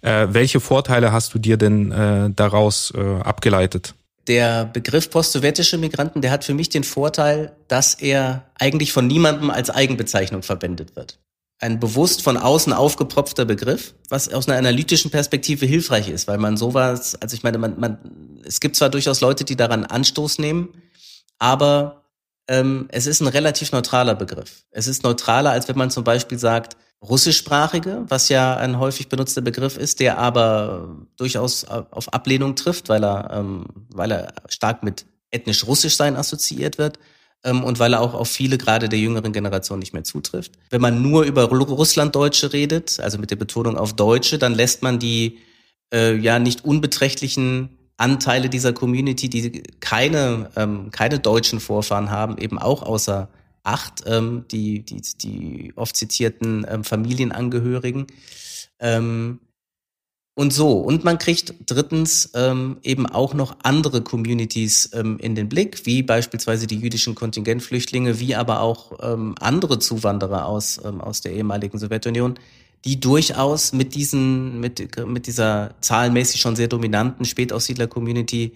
Äh, welche Vorteile hast du dir denn äh, daraus äh, abgeleitet? Der Begriff postsowjetische Migranten, der hat für mich den Vorteil, dass er eigentlich von niemandem als Eigenbezeichnung verwendet wird. Ein bewusst von außen aufgepropfter Begriff, was aus einer analytischen Perspektive hilfreich ist, weil man sowas, also ich meine, man, man, es gibt zwar durchaus Leute, die daran Anstoß nehmen, aber ähm, es ist ein relativ neutraler Begriff. Es ist neutraler, als wenn man zum Beispiel sagt, russischsprachige, was ja ein häufig benutzter Begriff ist, der aber durchaus auf Ablehnung trifft, weil er, ähm, weil er stark mit ethnisch russisch sein assoziiert wird und weil er auch auf viele gerade der jüngeren Generation nicht mehr zutrifft. Wenn man nur über Russlanddeutsche redet, also mit der Betonung auf Deutsche, dann lässt man die äh, ja nicht unbeträchtlichen Anteile dieser Community, die keine, ähm, keine deutschen Vorfahren haben, eben auch außer Acht, ähm, die, die, die oft zitierten ähm, Familienangehörigen. Ähm, und so. Und man kriegt drittens ähm, eben auch noch andere Communities ähm, in den Blick, wie beispielsweise die jüdischen Kontingentflüchtlinge, wie aber auch ähm, andere Zuwanderer aus, ähm, aus der ehemaligen Sowjetunion, die durchaus mit diesen, mit, mit dieser zahlenmäßig schon sehr dominanten Spätaussiedler-Community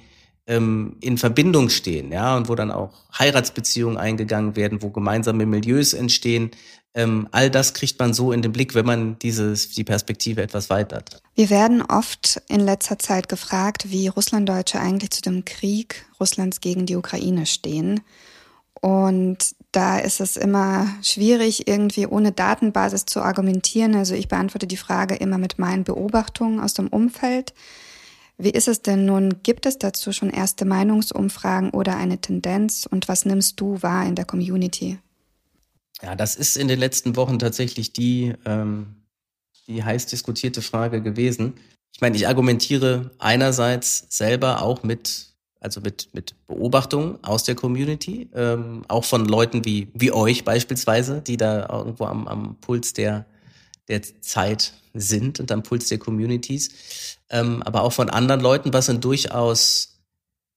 ähm, in Verbindung stehen, ja, und wo dann auch Heiratsbeziehungen eingegangen werden, wo gemeinsame Milieus entstehen. Ähm, all das kriegt man so in den Blick, wenn man dieses, die Perspektive etwas weitert. Wir werden oft in letzter Zeit gefragt, wie Russlanddeutsche eigentlich zu dem Krieg Russlands gegen die Ukraine stehen. Und da ist es immer schwierig, irgendwie ohne Datenbasis zu argumentieren. Also ich beantworte die Frage immer mit meinen Beobachtungen aus dem Umfeld. Wie ist es denn nun? Gibt es dazu schon erste Meinungsumfragen oder eine Tendenz? Und was nimmst du wahr in der Community? Ja, das ist in den letzten Wochen tatsächlich die, ähm, die heiß diskutierte Frage gewesen. Ich meine, ich argumentiere einerseits selber auch mit also mit, mit Beobachtungen aus der Community, ähm, auch von Leuten wie, wie euch beispielsweise, die da irgendwo am, am Puls der, der Zeit sind und am Puls der Communities, ähm, aber auch von anderen Leuten, was ein durchaus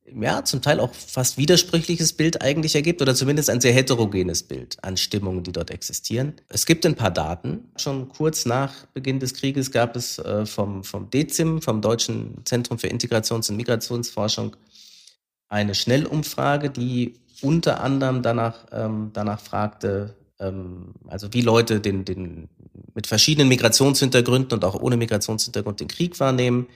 ja, zum Teil auch fast widersprüchliches Bild eigentlich ergibt oder zumindest ein sehr heterogenes Bild an Stimmungen, die dort existieren. Es gibt ein paar Daten. Schon kurz nach Beginn des Krieges gab es äh, vom, vom DEZIM, vom Deutschen Zentrum für Integrations- und Migrationsforschung, eine Schnellumfrage, die unter anderem danach, ähm, danach fragte, also wie Leute den, den mit verschiedenen Migrationshintergründen und auch ohne Migrationshintergrund den Krieg wahrnehmen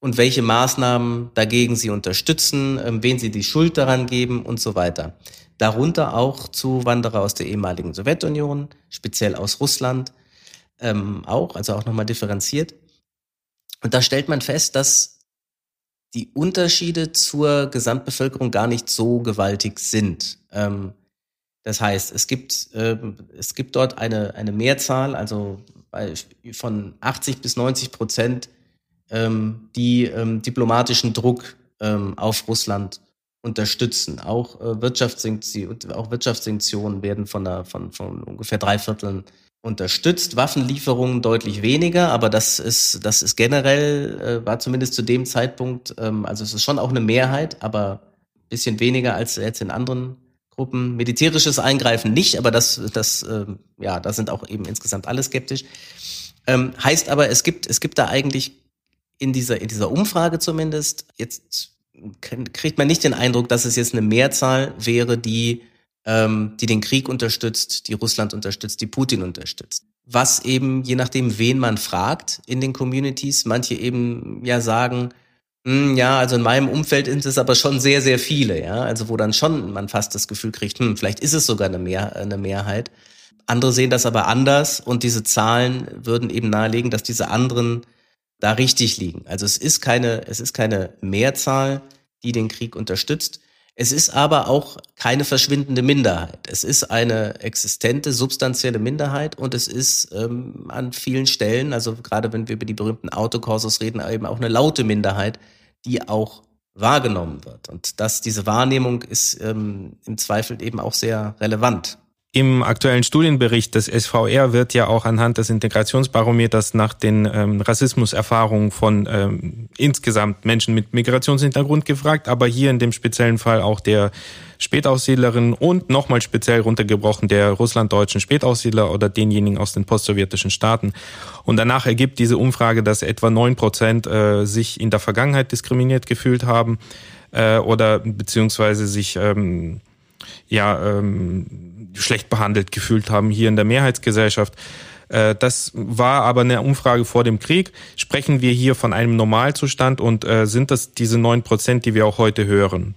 und welche Maßnahmen dagegen sie unterstützen, ähm, wen sie die Schuld daran geben und so weiter. Darunter auch Zuwanderer aus der ehemaligen Sowjetunion, speziell aus Russland, ähm, auch, also auch nochmal differenziert. Und da stellt man fest, dass die Unterschiede zur Gesamtbevölkerung gar nicht so gewaltig sind. Ähm, Das heißt, es gibt, ähm, es gibt dort eine, eine Mehrzahl, also bei, von 80 bis 90 Prozent, ähm, die ähm, diplomatischen Druck ähm, auf Russland unterstützen. Auch, äh, Wirtschaftssanktionen, auch Wirtschaftssanktionen werden von, der, von, von ungefähr drei Vierteln unterstützt. Waffenlieferungen deutlich weniger, aber das ist, das ist generell, äh, war zumindest zu dem Zeitpunkt, ähm, also es ist schon auch eine Mehrheit, aber bisschen weniger als jetzt in anderen Gruppen. Militärisches Eingreifen nicht, aber das, das, ähm, ja, da sind auch eben insgesamt alle skeptisch. Ähm, heißt aber, es gibt, es gibt da eigentlich in dieser, in dieser Umfrage zumindest, jetzt kriegt man nicht den Eindruck, dass es jetzt eine Mehrzahl wäre, die, ähm, die den Krieg unterstützt, die Russland unterstützt, die Putin unterstützt. Was eben, je nachdem, wen man fragt in den Communities, manche eben ja sagen, ja, also in meinem Umfeld sind es aber schon sehr, sehr viele, ja. Also wo dann schon man fast das Gefühl kriegt, hm, vielleicht ist es sogar eine, Mehr, eine Mehrheit. Andere sehen das aber anders und diese Zahlen würden eben nahelegen, dass diese anderen da richtig liegen. Also es ist keine, es ist keine Mehrzahl, die den Krieg unterstützt. Es ist aber auch keine verschwindende Minderheit. Es ist eine existente, substanzielle Minderheit und es ist ähm, an vielen Stellen, also gerade wenn wir über die berühmten Autokursus reden, eben auch eine laute Minderheit, die auch wahrgenommen wird. Und dass diese Wahrnehmung ist ähm, im Zweifel eben auch sehr relevant. Im aktuellen Studienbericht des SVR wird ja auch anhand des Integrationsbarometers nach den ähm, Rassismuserfahrungen von ähm, insgesamt Menschen mit Migrationshintergrund gefragt, aber hier in dem speziellen Fall auch der Spätaussiedlerin und nochmal speziell runtergebrochen der russlanddeutschen Spätaussiedler oder denjenigen aus den postsowjetischen Staaten. Und danach ergibt diese Umfrage, dass etwa neun Prozent äh, sich in der Vergangenheit diskriminiert gefühlt haben äh, oder beziehungsweise sich ähm, ja ähm, schlecht behandelt gefühlt haben hier in der Mehrheitsgesellschaft. Äh, das war aber eine Umfrage vor dem Krieg. Sprechen wir hier von einem Normalzustand und äh, sind das diese neun Prozent, die wir auch heute hören?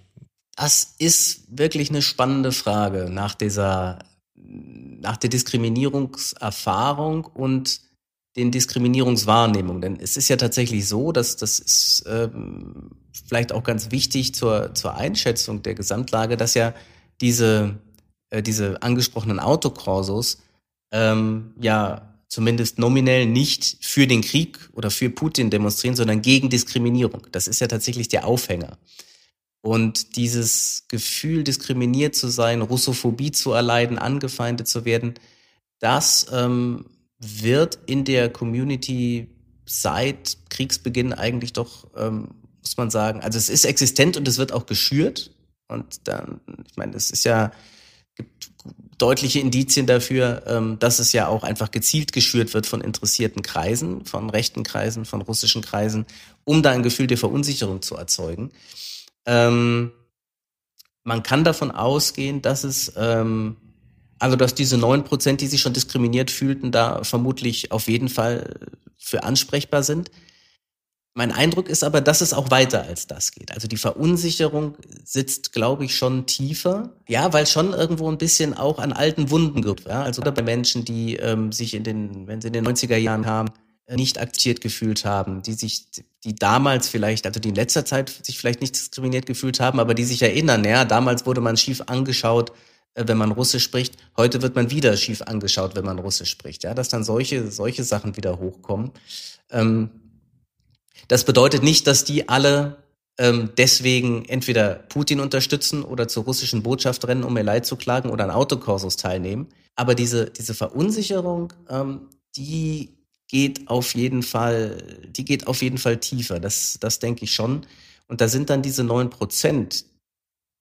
Das ist wirklich eine spannende Frage nach dieser, nach der Diskriminierungserfahrung und den Diskriminierungswahrnehmungen. Denn es ist ja tatsächlich so, dass das ist ähm, vielleicht auch ganz wichtig zur, zur Einschätzung der Gesamtlage, dass ja diese äh, diese angesprochenen Autokorsos ähm, ja zumindest nominell nicht für den Krieg oder für Putin demonstrieren, sondern gegen Diskriminierung. Das ist ja tatsächlich der Aufhänger. Und dieses Gefühl, diskriminiert zu sein, Russophobie zu erleiden, angefeindet zu werden, das ähm, wird in der Community seit Kriegsbeginn eigentlich doch, ähm, muss man sagen, also es ist existent und es wird auch geschürt. Und dann, ich meine, es ist ja gibt deutliche Indizien dafür, ähm, dass es ja auch einfach gezielt geschürt wird von interessierten Kreisen, von rechten Kreisen, von russischen Kreisen, um da ein Gefühl der Verunsicherung zu erzeugen. Ähm, man kann davon ausgehen, dass es, ähm, also dass diese neun Prozent, die sich schon diskriminiert fühlten, da vermutlich auf jeden Fall für ansprechbar sind. Mein Eindruck ist aber, dass es auch weiter als das geht. Also die Verunsicherung sitzt, glaube ich, schon tiefer. Ja, weil schon irgendwo ein bisschen auch an alten Wunden gibt. Ja? Also bei Menschen, die ähm, sich in den, wenn sie in den 90er Jahren kamen, nicht akzeptiert gefühlt haben, die sich, die damals vielleicht, also die in letzter Zeit sich vielleicht nicht diskriminiert gefühlt haben, aber die sich erinnern, ja, damals wurde man schief angeschaut, äh, wenn man Russisch spricht. Heute wird man wieder schief angeschaut, wenn man Russisch spricht. Ja, dass dann solche, solche Sachen wieder hochkommen. Ähm, das bedeutet nicht, dass die alle ähm, deswegen entweder Putin unterstützen oder zur russischen Botschaft rennen, um ihr Leid zu klagen oder an Autokursus teilnehmen. Aber diese, diese Verunsicherung, ähm, die geht auf jeden Fall, die geht auf jeden Fall tiefer. Das, das denke ich schon. Und da sind dann diese neun Prozent,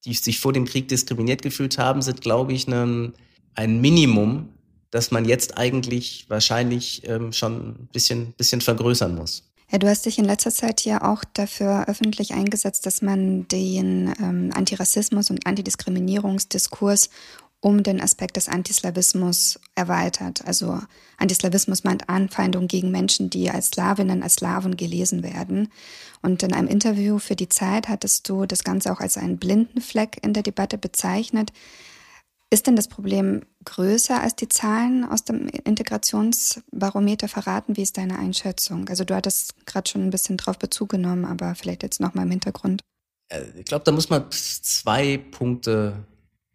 die sich vor dem Krieg diskriminiert gefühlt haben, sind, glaube ich, ne, ein Minimum, das man jetzt eigentlich wahrscheinlich ähm, schon ein bisschen, bisschen vergrößern muss. Ja, du hast dich in letzter Zeit ja auch dafür öffentlich eingesetzt, dass man den ähm, Antirassismus und Antidiskriminierungsdiskurs um den Aspekt des Antislawismus erweitert. Also Antislawismus meint Anfeindung gegen Menschen, die als Slawinnen, als Slawen gelesen werden. Und in einem Interview für die Zeit hattest du das Ganze auch als einen blinden Fleck in der Debatte bezeichnet. Ist denn das Problem größer als die Zahlen aus dem Integrationsbarometer verraten? Wie ist deine Einschätzung? Also du hattest gerade schon ein bisschen drauf Bezug genommen, aber vielleicht jetzt nochmal im Hintergrund. Äh, ich glaube, da muss man zwei Punkte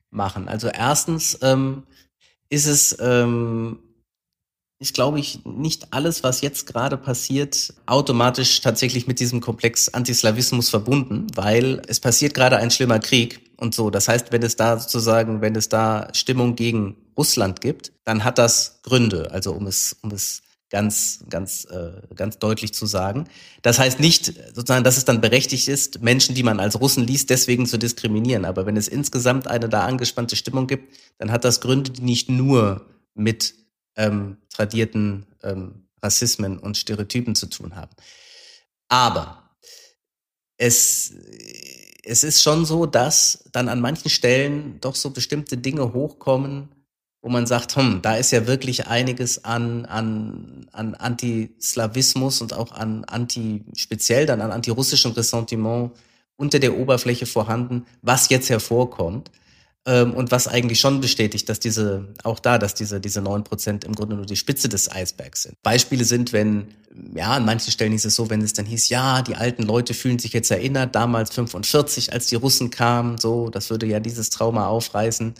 machen. Also erstens ähm, ist es, ähm, ich glaube ich, nicht alles, was jetzt gerade passiert, automatisch tatsächlich mit diesem Komplex Antislawismus verbunden, weil es passiert gerade ein schlimmer Krieg und so. Das heißt, wenn es da sozusagen, wenn es da Stimmung gegen Russland gibt, dann hat das Gründe. Also um es, um es ganz, ganz, äh, ganz deutlich zu sagen. Das heißt nicht sozusagen, dass es dann berechtigt ist, Menschen, die man als Russen liest, deswegen zu diskriminieren. Aber wenn es insgesamt eine da angespannte Stimmung gibt, dann hat das Gründe, die nicht nur mit ähm, tradierten ähm, Rassismen und Stereotypen zu tun haben. Aber es, es ist schon so, dass dann an manchen Stellen doch so bestimmte Dinge hochkommen, wo man sagt, hm, da ist ja wirklich einiges an, an, an Antislawismus und auch an anti, speziell dann an antirussischem Ressentiment unter der Oberfläche vorhanden, was jetzt hervorkommt. Ähm, und was eigentlich schon bestätigt, dass diese, auch da, dass diese, diese neun Prozent im Grunde nur die Spitze des Eisbergs sind. Beispiele sind, wenn, ja, an manchen Stellen ist es so, wenn es dann hieß, ja, die alten Leute fühlen sich jetzt erinnert, damals 45, als die Russen kamen, so, das würde ja dieses Trauma aufreißen.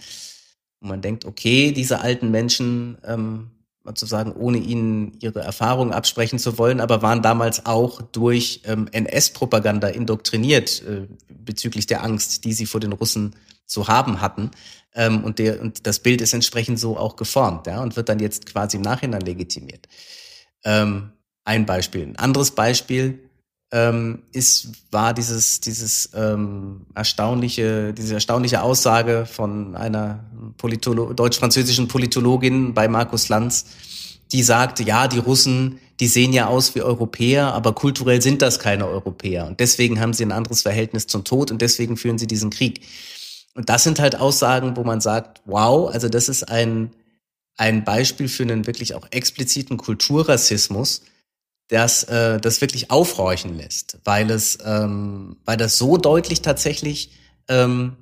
Und man denkt, okay, diese alten Menschen, ähm, sozusagen ohne ihnen ihre Erfahrungen absprechen zu wollen, aber waren damals auch durch ähm, NS-Propaganda indoktriniert äh, bezüglich der Angst, die sie vor den Russen zu haben hatten. Ähm, und, der, und das Bild ist entsprechend so auch geformt ja, und wird dann jetzt quasi im Nachhinein legitimiert. Ähm, ein Beispiel. Ein anderes Beispiel, ähm, ist, war dieses, dieses ähm, erstaunliche, diese erstaunliche Aussage von einer Politolo deutsch-französischen Politologin bei Markus Lanz, die sagte, ja, die Russen, die sehen ja aus wie Europäer, aber kulturell sind das keine Europäer. Und deswegen haben sie ein anderes Verhältnis zum Tod und deswegen führen sie diesen Krieg. Und das sind halt Aussagen, wo man sagt, wow, also das ist ein, ein Beispiel für einen wirklich auch expliziten Kulturrassismus, das äh, das wirklich aufhorchen lässt, weil es ähm, weil das so deutlich tatsächlich ähm,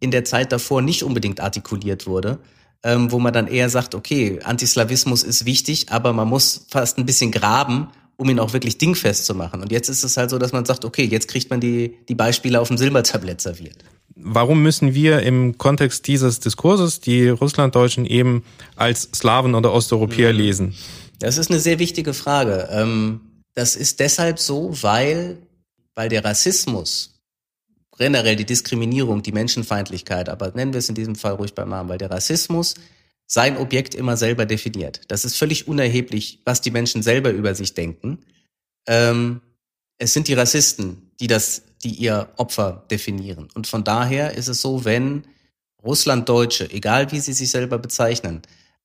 in der Zeit davor nicht unbedingt artikuliert wurde, ähm, wo man dann eher sagt, okay, Antislawismus ist wichtig, aber man muss fast ein bisschen graben, um ihn auch wirklich dingfest zu machen. Und jetzt ist es halt so, dass man sagt, okay, jetzt kriegt man die die Beispiele auf dem Silbertablett serviert. Warum müssen wir im Kontext dieses Diskurses die Russlanddeutschen eben als Slawen oder Osteuropäer mhm. lesen? Das ist eine sehr wichtige Frage. Ähm, das ist deshalb so, weil, weil der Rassismus, generell die Diskriminierung, die Menschenfeindlichkeit, aber nennen wir es in diesem Fall ruhig beim Namen, weil der Rassismus sein Objekt immer selber definiert. Das ist völlig unerheblich, was die Menschen selber über sich denken. Ähm, es sind die Rassisten, die das, die ihr Opfer definieren. Und von daher ist es so, wenn Russlanddeutsche, egal wie sie sich selber bezeichnen,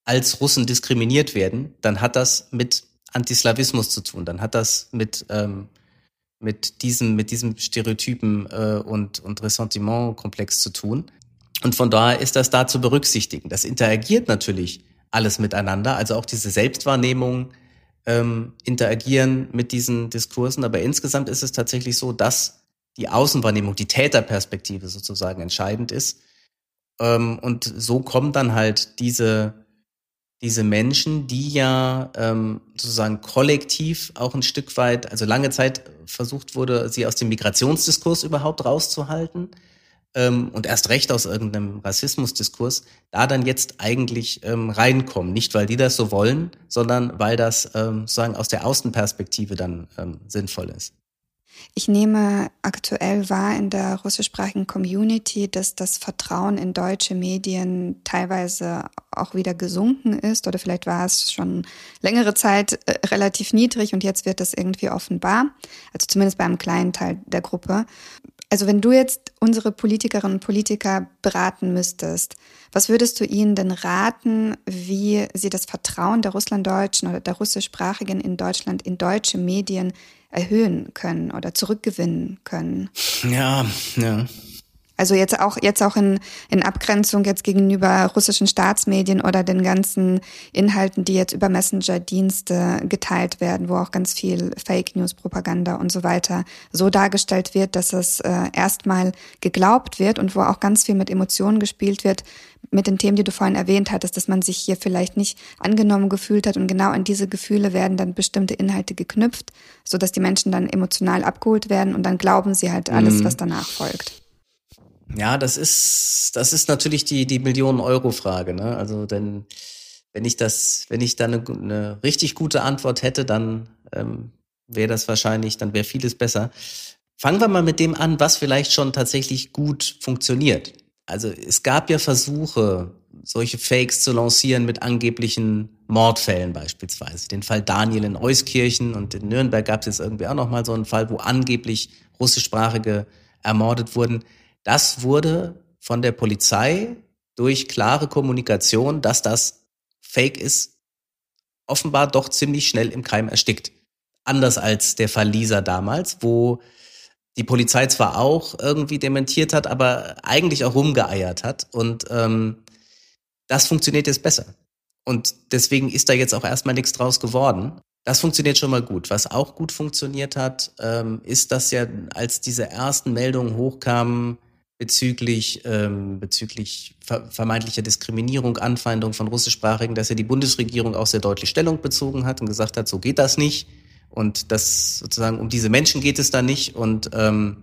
als Russen diskriminiert werden, dann hat das mit Antislawismus zu tun. Dann hat das mit ähm, mit diesem mit diesem Stereotypen äh, und und Ressentimentkomplex zu tun. Und von daher ist das da zu berücksichtigen. Das interagiert natürlich alles miteinander, also auch diese Selbstwahrnehmung ähm, interagieren mit diesen Diskursen. Aber insgesamt ist es tatsächlich so, dass die Außenwahrnehmung, die Täterperspektive sozusagen entscheidend ist. Ähm, und so kommen dann halt diese diese Menschen, die ja ähm, sozusagen kollektiv auch ein Stück weit, also lange Zeit versucht wurde, sie aus dem Migrationsdiskurs überhaupt rauszuhalten ähm, und erst recht aus irgendeinem Rassismusdiskurs, da dann jetzt eigentlich ähm, reinkommen. Nicht, weil die das so wollen, sondern weil das ähm, sozusagen aus der Außenperspektive dann ähm, sinnvoll ist. Ich nehme aktuell wahr in der russischsprachigen Community, dass das Vertrauen in deutsche Medien teilweise auch wieder gesunken ist oder vielleicht war es schon längere Zeit äh, relativ niedrig und jetzt wird das irgendwie offenbar, also zumindest bei einem kleinen Teil der Gruppe. Also wenn du jetzt unsere Politikerinnen und Politiker beraten müsstest, was würdest du ihnen denn raten, wie sie das Vertrauen der Russlanddeutschen oder der russischsprachigen in Deutschland in deutsche Medien erhöhen können oder zurückgewinnen können. Ja, ja. Also jetzt auch, jetzt auch in, in Abgrenzung jetzt gegenüber russischen Staatsmedien oder den ganzen Inhalten, die jetzt über Messenger-Dienste geteilt werden, wo auch ganz viel Fake News, Propaganda und so weiter so dargestellt wird, dass es äh, erstmal geglaubt wird und wo auch ganz viel mit Emotionen gespielt wird, mit den Themen, die du vorhin erwähnt hattest, dass man sich hier vielleicht nicht angenommen gefühlt hat und genau an diese Gefühle werden dann bestimmte Inhalte geknüpft, so dass die Menschen dann emotional abgeholt werden und dann glauben sie halt alles, mhm. was danach folgt. Ja, das ist, das ist natürlich die, die Millionen-Euro-Frage. Ne? Also, denn wenn ich das, wenn ich da eine, eine richtig gute Antwort hätte, dann ähm, wäre das wahrscheinlich, dann wäre vieles besser. Fangen wir mal mit dem an, was vielleicht schon tatsächlich gut funktioniert. Also es gab ja Versuche, solche Fakes zu lancieren mit angeblichen Mordfällen beispielsweise. Den Fall Daniel in Euskirchen und in Nürnberg gab es jetzt irgendwie auch noch mal so einen Fall, wo angeblich russischsprachige ermordet wurden. Das wurde von der Polizei durch klare Kommunikation, dass das Fake ist, offenbar doch ziemlich schnell im Keim erstickt. Anders als der Fall Lisa damals, wo die Polizei zwar auch irgendwie dementiert hat, aber eigentlich auch rumgeeiert hat. Und ähm, das funktioniert jetzt besser. Und deswegen ist da jetzt auch erstmal nichts draus geworden. Das funktioniert schon mal gut. Was auch gut funktioniert hat, ähm, ist, dass ja, als diese ersten Meldungen hochkamen bezüglich, ähm, bezüglich ver vermeintlicher Diskriminierung, Anfeindung von Russischsprachigen, dass ja die Bundesregierung auch sehr deutlich Stellung bezogen hat und gesagt hat, so geht das nicht. Und das sozusagen um diese Menschen geht es da nicht. Und ähm,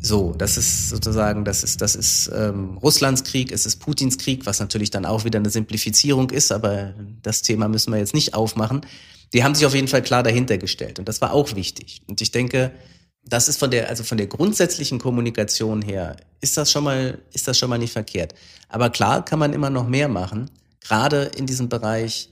so, das ist sozusagen, das ist, das ist ähm, Russlands Krieg, es ist Putins Krieg, was natürlich dann auch wieder eine Simplifizierung ist, aber das Thema müssen wir jetzt nicht aufmachen. Die haben sich auf jeden Fall klar dahinter gestellt und das war auch wichtig. Und ich denke, das ist von der, also von der grundsätzlichen Kommunikation her, ist das schon mal, ist das schon mal nicht verkehrt. Aber klar kann man immer noch mehr machen, gerade in diesem Bereich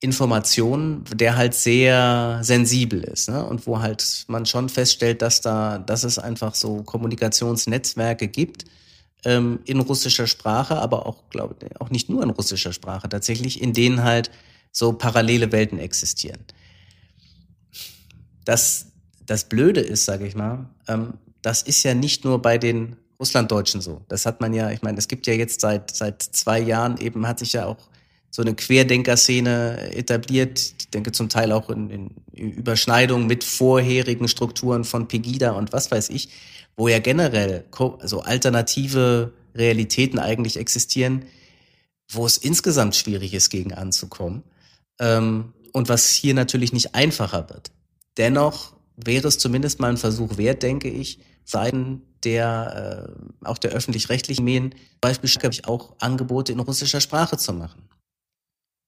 Information, der halt sehr sensibel ist, ne? Und wo halt man schon feststellt, dass da, dass es einfach so Kommunikationsnetzwerke gibt ähm, in russischer Sprache, aber auch, glaube auch nicht nur in russischer Sprache tatsächlich, in denen halt so parallele Welten existieren. Das, das Blöde ist, sage ich mal, ähm, das ist ja nicht nur bei den Russlanddeutschen so. Das hat man ja, ich meine, es gibt ja jetzt seit seit zwei Jahren eben hat sich ja auch so eine Querdenker-Szene etabliert. Ich denke zum Teil auch in, in Überschneidung mit vorherigen Strukturen von Pegida und was weiß ich, wo ja generell so alternative Realitäten eigentlich existieren, wo es insgesamt schwierig ist, gegen anzukommen. Ähm, und was hier natürlich nicht einfacher wird. Dennoch wäre es zumindest mal ein Versuch wert, denke ich, Seiten der äh, auch der öffentlich-rechtlichen Medien beispielsweise auch Angebote in russischer Sprache zu machen.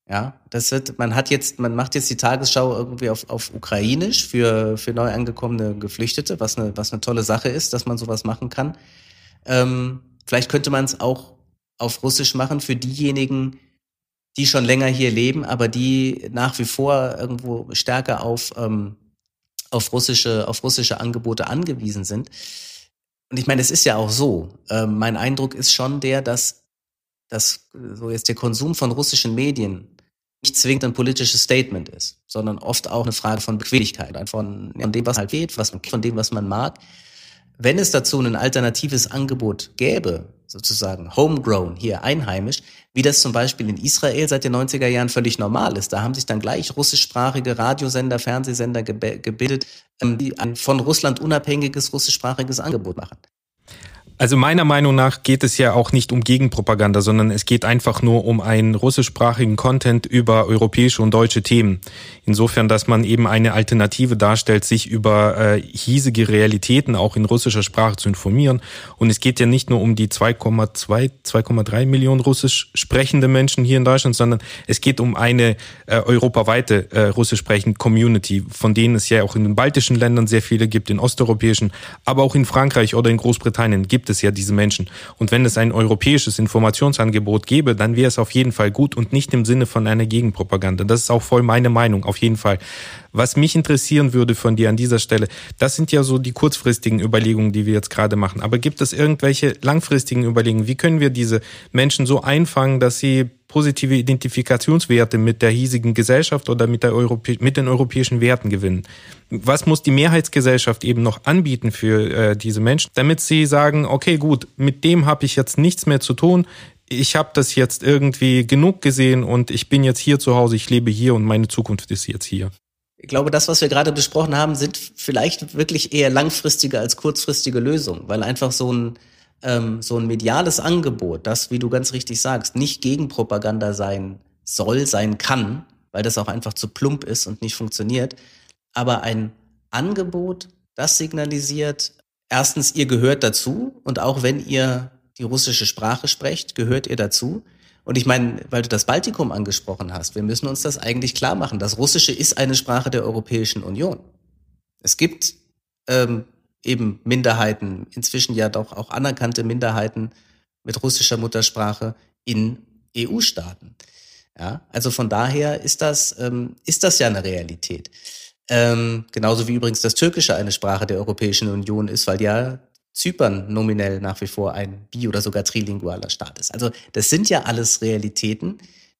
Ja, das wird, man hat jetzt, man macht jetzt die Tagesschau irgendwie auf, auf Ukrainisch für, für neu angekommene Geflüchtete, was eine, was eine tolle Sache ist, dass man sowas machen kann. Ähm, vielleicht könnte man es auch auf Russisch machen für diejenigen, die schon länger hier leben, aber die nach wie vor irgendwo stärker auf, ähm, auf russische, auf russische Angebote angewiesen sind. Und ich meine, es ist ja auch so. Äh, mein Eindruck ist schon der, dass, dass so jetzt der Konsum von russischen Medien nicht zwingend ein politisches Statement ist, sondern oft auch eine Frage von Bequemlichkeit, von, von dem, was halt geht, was, von dem, was man mag. Wenn es dazu ein alternatives Angebot gäbe, sozusagen homegrown, hier einheimisch, wie das zum Beispiel in Israel seit den 90er Jahren völlig normal ist. Da haben sich dann gleich russischsprachige Radiosender, Fernsehsender gebildet, ähm, die ein von Russland unabhängiges russischsprachiges Angebot machen. Also meiner Meinung nach geht es ja auch nicht um Gegenpropaganda, sondern es geht einfach nur um einen russischsprachigen Content über europäische und deutsche Themen. Insofern, dass man eben eine Alternative darstellt, sich über äh, hiesige Realitäten auch in russischer Sprache zu informieren. Und es geht ja nicht nur um die 2,2, 2,3 Millionen russisch sprechende Menschen hier in Deutschland, sondern es geht um eine äh, europaweite äh, russisch sprechende Community, von denen es ja auch in den baltischen Ländern sehr viele gibt, in osteuropäischen, aber auch in Frankreich oder in Großbritannien gibt es ja diese Menschen. Und wenn es ein europäisches Informationsangebot gäbe, dann wäre es auf jeden Fall gut und nicht im Sinne von einer Gegenpropaganda. Das ist auch voll meine Meinung, auf jeden Fall. Was mich interessieren würde von dir an dieser Stelle, das sind ja so die kurzfristigen Überlegungen, die wir jetzt gerade machen. Aber gibt es irgendwelche langfristigen Überlegungen? Wie können wir diese Menschen so einfangen, dass sie positive Identifikationswerte mit der hiesigen Gesellschaft oder mit, der Europä mit den europäischen Werten gewinnen. Was muss die Mehrheitsgesellschaft eben noch anbieten für äh, diese Menschen, damit sie sagen, okay, gut, mit dem habe ich jetzt nichts mehr zu tun. Ich habe das jetzt irgendwie genug gesehen und ich bin jetzt hier zu Hause, ich lebe hier und meine Zukunft ist jetzt hier. Ich glaube, das, was wir gerade besprochen haben, sind vielleicht wirklich eher langfristige als kurzfristige Lösungen, weil einfach so ein ähm, so ein mediales Angebot, das, wie du ganz richtig sagst, nicht Gegenpropaganda sein soll, sein kann, weil das auch einfach zu plump ist und nicht funktioniert, aber ein Angebot, das signalisiert, erstens, ihr gehört dazu und auch wenn ihr die russische Sprache sprecht, gehört ihr dazu. Und ich meine, weil du das Baltikum angesprochen hast, wir müssen uns das eigentlich klar machen. Das Russische ist eine Sprache der Europäischen Union. Es gibt ähm, eben Minderheiten, inzwischen ja doch auch anerkannte Minderheiten mit russischer Muttersprache in EU-Staaten. Ja, also von daher ist das, ähm, ist das ja eine Realität. Ähm, genauso wie übrigens das Türkische eine Sprache der Europäischen Union ist, weil ja Zypern nominell nach wie vor ein bi- oder sogar trilingualer Staat ist. Also das sind ja alles Realitäten,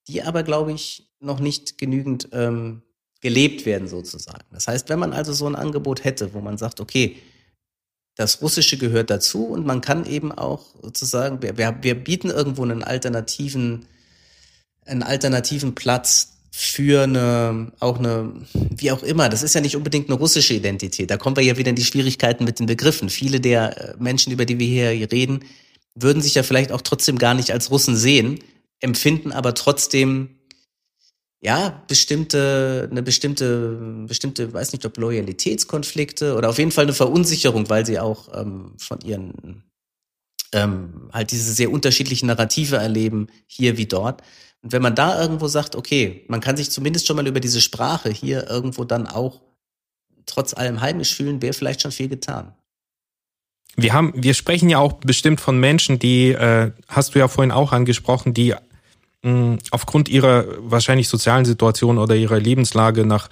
die aber, glaube ich, noch nicht genügend ähm, gelebt werden sozusagen. Das heißt, wenn man also so ein Angebot hätte, wo man sagt, okay, das Russische gehört dazu und man kann eben auch sozusagen, wir, wir bieten irgendwo einen alternativen, einen alternativen Platz für eine, auch eine, wie auch immer, das ist ja nicht unbedingt eine russische Identität. Da kommen wir ja wieder in die Schwierigkeiten mit den Begriffen. Viele der äh, Menschen, über die wir hier reden, würden sich ja vielleicht auch trotzdem gar nicht als Russen sehen, empfinden aber trotzdem ja, bestimmte, eine bestimmte, bestimmte, weiß nicht, ob Loyalitätskonflikte oder auf jeden Fall eine Verunsicherung, weil sie auch ähm, von ihren ähm, halt diese sehr unterschiedlichen Narrative erleben, hier wie dort. Und wenn man da irgendwo sagt, okay, man kann sich zumindest schon mal über diese Sprache hier irgendwo dann auch trotz allem heimisch fühlen, wäre vielleicht schon viel getan. Wir haben, wir sprechen ja auch bestimmt von Menschen, die, äh, hast du ja vorhin auch angesprochen, die aufgrund ihrer wahrscheinlich sozialen Situation oder ihrer Lebenslage nach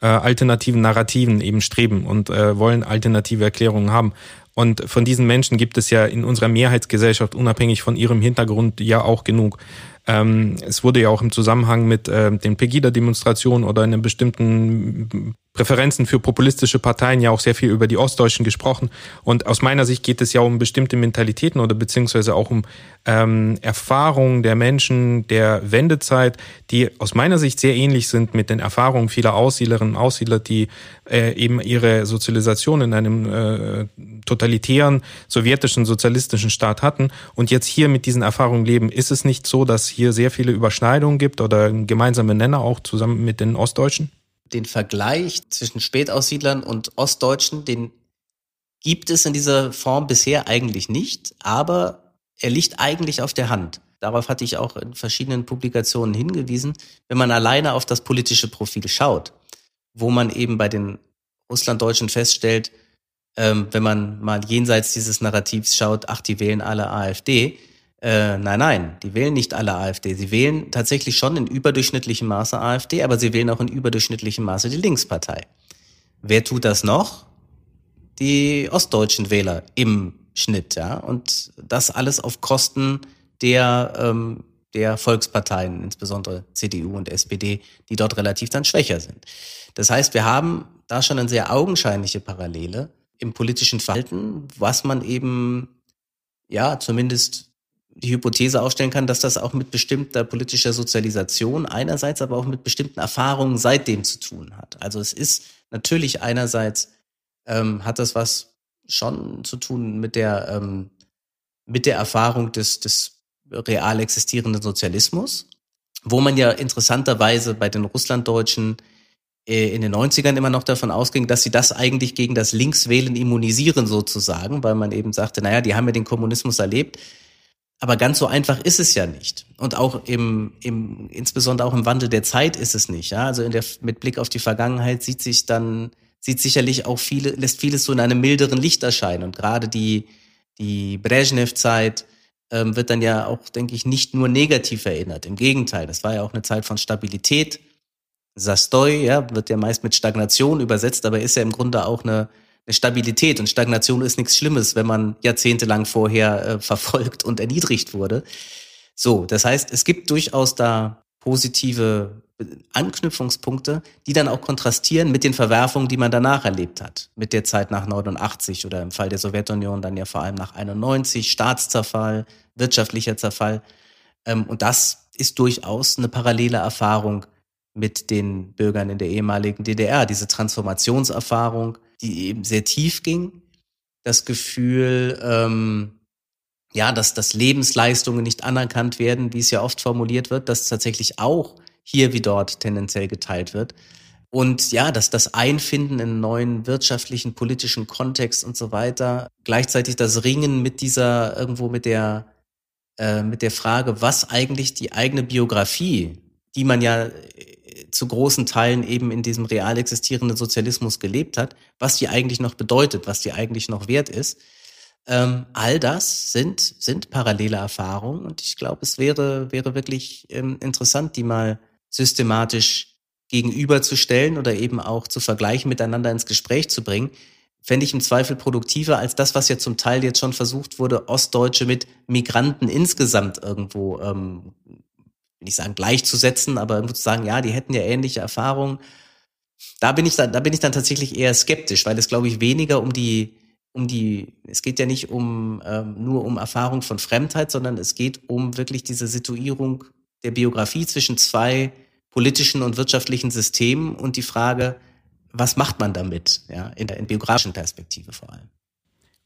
äh, alternativen Narrativen eben streben und äh, wollen alternative Erklärungen haben. Und von diesen Menschen gibt es ja in unserer Mehrheitsgesellschaft, unabhängig von ihrem Hintergrund, ja auch genug. Ähm, es wurde ja auch im Zusammenhang mit äh, den Pegida-Demonstrationen oder in einem bestimmten Präferenzen für populistische Parteien ja auch sehr viel über die Ostdeutschen gesprochen. Und aus meiner Sicht geht es ja um bestimmte Mentalitäten oder beziehungsweise auch um ähm, Erfahrungen der Menschen der Wendezeit, die aus meiner Sicht sehr ähnlich sind mit den Erfahrungen vieler Aussiedlerinnen und Aussiedler, die äh, eben ihre Sozialisation in einem äh, totalitären sowjetischen sozialistischen Staat hatten und jetzt hier mit diesen Erfahrungen leben. Ist es nicht so, dass hier sehr viele Überschneidungen gibt oder gemeinsame Nenner auch zusammen mit den Ostdeutschen? Den Vergleich zwischen Spätaussiedlern und Ostdeutschen, den gibt es in dieser Form bisher eigentlich nicht, aber er liegt eigentlich auf der Hand. Darauf hatte ich auch in verschiedenen Publikationen hingewiesen. Wenn man alleine auf das politische Profil schaut, wo man eben bei den Russlanddeutschen feststellt, ähm, wenn man mal jenseits dieses Narrativs schaut, ach, die wählen alle AfD, äh, nein, nein, die wählen nicht alle AfD. Sie wählen tatsächlich schon in überdurchschnittlichem Maße AfD, aber sie wählen auch in überdurchschnittlichem Maße die Linkspartei. Wer tut das noch? Die ostdeutschen Wähler im Schnitt, ja. Und das alles auf Kosten der, ähm, der Volksparteien, insbesondere CDU und SPD, die dort relativ dann schwächer sind. Das heißt, wir haben da schon eine sehr augenscheinliche Parallele im politischen Verhalten, was man eben, ja, zumindest die Hypothese aufstellen kann, dass das auch mit bestimmter politischer Sozialisation einerseits, aber auch mit bestimmten Erfahrungen seitdem zu tun hat. Also es ist natürlich einerseits ähm, hat das was schon zu tun mit der ähm, mit der Erfahrung des des real existierenden Sozialismus, wo man ja interessanterweise bei den Russlanddeutschen äh, in den 90ern immer noch davon ausging, dass sie das eigentlich gegen das Linkswählen immunisieren sozusagen, weil man eben sagte, naja, die haben ja den Kommunismus erlebt, aber ganz so einfach ist es ja nicht. Und auch im, im, insbesondere auch im Wandel der Zeit ist es nicht. Ja? Also in der, mit Blick auf die Vergangenheit sieht sich dann, sieht sicherlich auch viele, lässt vieles so in einem milderen Licht erscheinen. Und gerade die, die Brezhnev-Zeit ähm, wird dann ja auch, denke ich, nicht nur negativ erinnert. Im Gegenteil, das war ja auch eine Zeit von Stabilität. Sastoi, ja, wird ja meist mit Stagnation übersetzt, aber ist ja im Grunde auch eine, eine Stabilität. Und Stagnation ist nichts Schlimmes, wenn man jahrzehntelang vorher äh, verfolgt und erniedrigt wurde. So, das heißt, es gibt durchaus da positive Anknüpfungspunkte, die dann auch kontrastieren mit den Verwerfungen, die man danach erlebt hat. Mit der Zeit nach 89 oder im Fall der Sowjetunion dann ja vor allem nach 91, Staatszerfall, wirtschaftlicher Zerfall. Ähm, und das ist durchaus eine parallele Erfahrung mit den Bürgern in der ehemaligen DDR. Diese Transformationserfahrung, die eben sehr tief ging. Das Gefühl, ähm, ja, dass, dass Lebensleistungen nicht anerkannt werden, wie es ja oft formuliert wird, dass tatsächlich auch hier wie dort tendenziell geteilt wird. Und ja, dass das Einfinden in neuen wirtschaftlichen, politischen Kontext und so weiter, gleichzeitig das Ringen mit dieser, irgendwo mit der, äh, mit der Frage, was eigentlich die eigene Biografie, die man ja zu großen Teilen eben in diesem real existierenden Sozialismus gelebt hat, was die eigentlich noch bedeutet, was die eigentlich noch wert ist. Ähm, all das sind, sind parallele Erfahrungen und ich glaube, es wäre, wäre wirklich ähm, interessant, die mal systematisch gegenüberzustellen oder eben auch zu vergleichen, miteinander ins Gespräch zu bringen, fände ich im Zweifel produktiver als das, was ja zum Teil jetzt schon versucht wurde, Ostdeutsche mit Migranten insgesamt irgendwo, ähm, will ich sagen, gleichzusetzen, aber irgendwo zu sagen, ja, die hätten ja ähnliche Erfahrungen. Da bin ich dann, da bin ich dann tatsächlich eher skeptisch, weil es, glaube ich, weniger um die, um die, es geht ja nicht um ähm, nur um Erfahrung von Fremdheit, sondern es geht um wirklich diese Situierung der Biografie zwischen zwei politischen und wirtschaftlichen Systemen und die Frage, was macht man damit, ja, in der in biografischen Perspektive vor allem.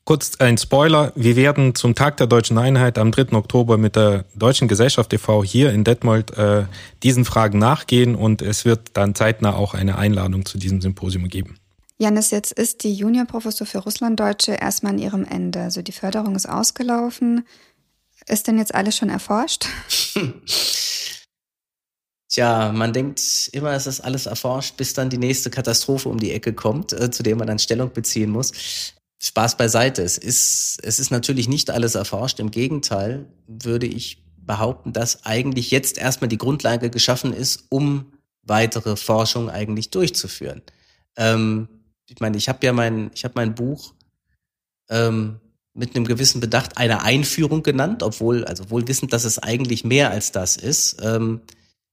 Kurz ein Spoiler. Wir werden zum Tag der deutschen Einheit am 3. Oktober mit der Deutschen Gesellschaft e.V. hier in Detmold äh, diesen Fragen nachgehen und es wird dann zeitnah auch eine Einladung zu diesem Symposium geben. Janis, jetzt ist die Juniorprofessur für Russlanddeutsche erstmal an ihrem Ende. Also die Förderung ist ausgelaufen. Ist denn jetzt alles schon erforscht? Tja, man denkt immer, es ist alles erforscht, bis dann die nächste Katastrophe um die Ecke kommt, äh, zu der man dann Stellung beziehen muss. Spaß beiseite. Es ist, es ist natürlich nicht alles erforscht. Im Gegenteil würde ich behaupten, dass eigentlich jetzt erstmal die Grundlage geschaffen ist, um weitere Forschung eigentlich durchzuführen. Ähm, ich meine, ich habe ja mein, ich habe mein Buch ähm, mit einem gewissen Bedacht eine Einführung genannt, obwohl, also wohl wissend, dass es eigentlich mehr als das ist. Ähm,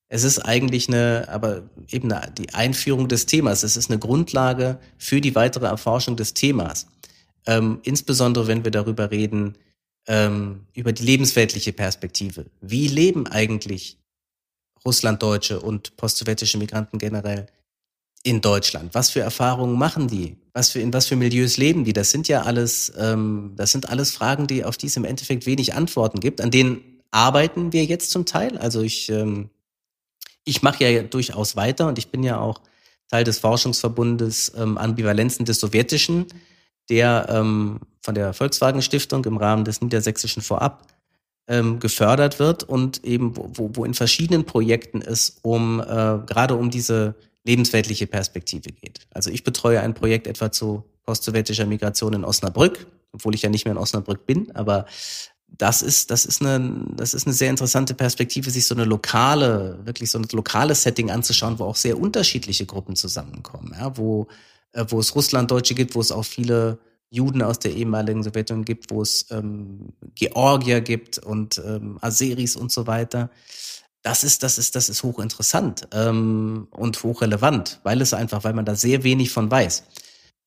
es ist eigentlich eine, aber eben eine, die Einführung des Themas. Es ist eine Grundlage für die weitere Erforschung des Themas. Ähm, insbesondere wenn wir darüber reden, ähm, über die lebensweltliche Perspektive. Wie leben eigentlich Russlanddeutsche und postsowjetische Migranten generell in Deutschland? Was für Erfahrungen machen die? Was für, in was für Milieus leben die? Das sind ja alles, ähm, das sind alles Fragen, die, auf die es im Endeffekt wenig Antworten gibt. An denen arbeiten wir jetzt zum Teil. Also ich ähm, ich mache ja durchaus weiter und ich bin ja auch Teil des Forschungsverbundes ähm, Ambivalenzen des Sowjetischen, der ähm, von der Volkswagen Stiftung im Rahmen des Niedersächsischen Vorab ähm, gefördert wird und eben wo, wo in verschiedenen Projekten es um äh, gerade um diese lebensweltliche Perspektive geht. Also ich betreue ein Projekt etwa zu postsowjetischer Migration in Osnabrück, obwohl ich ja nicht mehr in Osnabrück bin, aber das ist, das ist eine, das ist eine sehr interessante Perspektive, sich so eine lokale, wirklich so ein lokales Setting anzuschauen, wo auch sehr unterschiedliche Gruppen zusammenkommen, ja, wo, wo es Russlanddeutsche gibt, wo es auch viele Juden aus der ehemaligen Sowjetunion gibt, wo es ähm, Georgier gibt und ähm, Aseris und so weiter. Das ist, das ist, das ist hochinteressant ähm, und hochrelevant, weil es einfach, weil man da sehr wenig von weiß.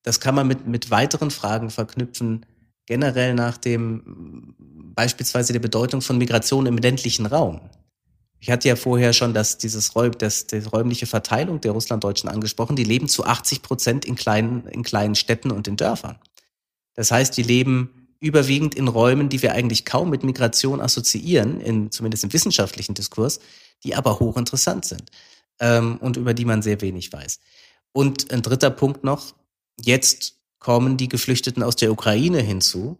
Das kann man mit, mit weiteren Fragen verknüpfen, generell nach dem beispielsweise der Bedeutung von Migration im ländlichen Raum. Ich hatte ja vorher schon das, dieses Räum, das, die räumliche Verteilung der Russlanddeutschen angesprochen. Die leben zu 80 Prozent in kleinen, in kleinen Städten und in Dörfern. Das heißt, die leben überwiegend in Räumen, die wir eigentlich kaum mit Migration assoziieren, in, zumindest im wissenschaftlichen Diskurs, die aber hochinteressant sind ähm, und über die man sehr wenig weiß. Und ein dritter Punkt noch, jetzt kommen die Geflüchteten aus der Ukraine hinzu,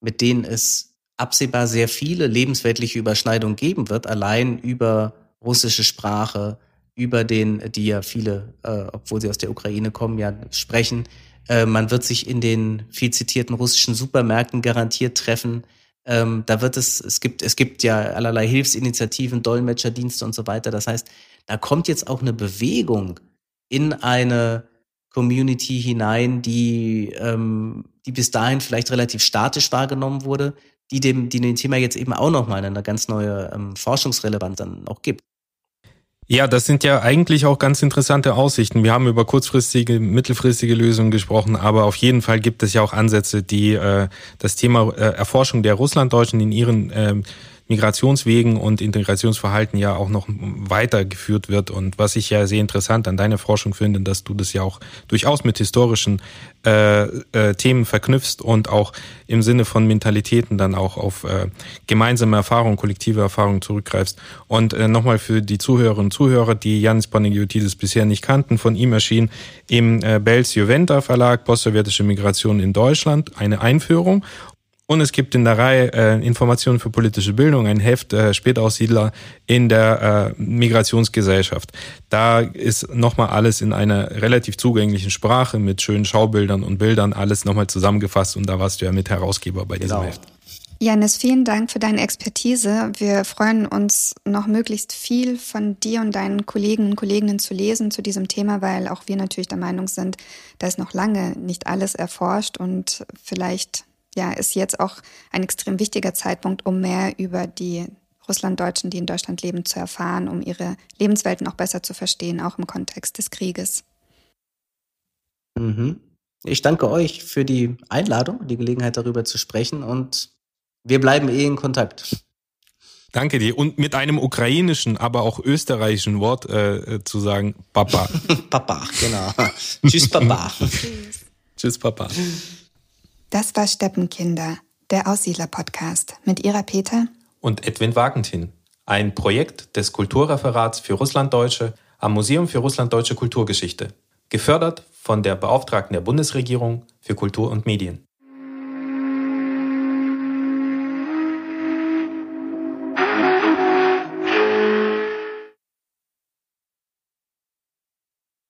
mit denen es absehbar sehr viele lebensweltliche Überschneidungen geben wird, allein über russische Sprache, über den, die ja viele, äh, obwohl sie aus der Ukraine kommen, ja sprechen. Äh, man wird sich in den viel zitierten russischen Supermärkten garantiert treffen. Ähm, da wird es, es gibt, es gibt ja allerlei Hilfsinitiativen, Dolmetscherdienste und so weiter. Das heißt, da kommt jetzt auch eine Bewegung in eine Community hinein, die, ähm, die bis dahin vielleicht relativ statisch wahrgenommen wurde, die dem, die dem Thema jetzt eben auch nochmal eine ganz neue ähm, Forschungsrelevanz dann auch gibt. Ja, das sind ja eigentlich auch ganz interessante Aussichten. Wir haben über kurzfristige, mittelfristige Lösungen gesprochen, aber auf jeden Fall gibt es ja auch Ansätze, die äh, das Thema äh, Erforschung der Russlanddeutschen in ihren äh, Migrationswegen und Integrationsverhalten ja auch noch weitergeführt wird. Und was ich ja sehr interessant an deiner Forschung finde, dass du das ja auch durchaus mit historischen äh, äh, Themen verknüpfst und auch im Sinne von Mentalitäten dann auch auf äh, gemeinsame Erfahrungen, kollektive Erfahrungen zurückgreifst. Und äh, nochmal für die Zuhörerinnen und Zuhörer, die Janis Panagiotis bisher nicht kannten, von ihm erschien im äh, Bells Juventa Verlag Postsowjetische Migration in Deutschland eine Einführung. Und es gibt in der Reihe äh, Informationen für politische Bildung, ein Heft äh, Spätaussiedler in der äh, Migrationsgesellschaft. Da ist nochmal alles in einer relativ zugänglichen Sprache mit schönen Schaubildern und Bildern alles nochmal zusammengefasst und da warst du ja mit Herausgeber bei diesem genau. Heft. Janis, vielen Dank für deine Expertise. Wir freuen uns noch möglichst viel von dir und deinen Kollegen und Kolleginnen zu lesen zu diesem Thema, weil auch wir natürlich der Meinung sind, da ist noch lange nicht alles erforscht und vielleicht ja, ist jetzt auch ein extrem wichtiger Zeitpunkt, um mehr über die Russlanddeutschen, die in Deutschland leben, zu erfahren, um ihre Lebenswelten auch besser zu verstehen, auch im Kontext des Krieges. Mhm. Ich danke euch für die Einladung, die Gelegenheit darüber zu sprechen und wir bleiben eh in Kontakt. Danke dir. Und mit einem ukrainischen, aber auch österreichischen Wort äh, zu sagen, Papa. Papa, genau. Tschüss, Papa. Tschüss. Tschüss, Papa. Das war Steppenkinder, der Aussiedler-Podcast mit Ira Peter und Edwin Wagentin. Ein Projekt des Kulturreferats für Russlanddeutsche am Museum für Russlanddeutsche Kulturgeschichte. Gefördert von der Beauftragten der Bundesregierung für Kultur und Medien.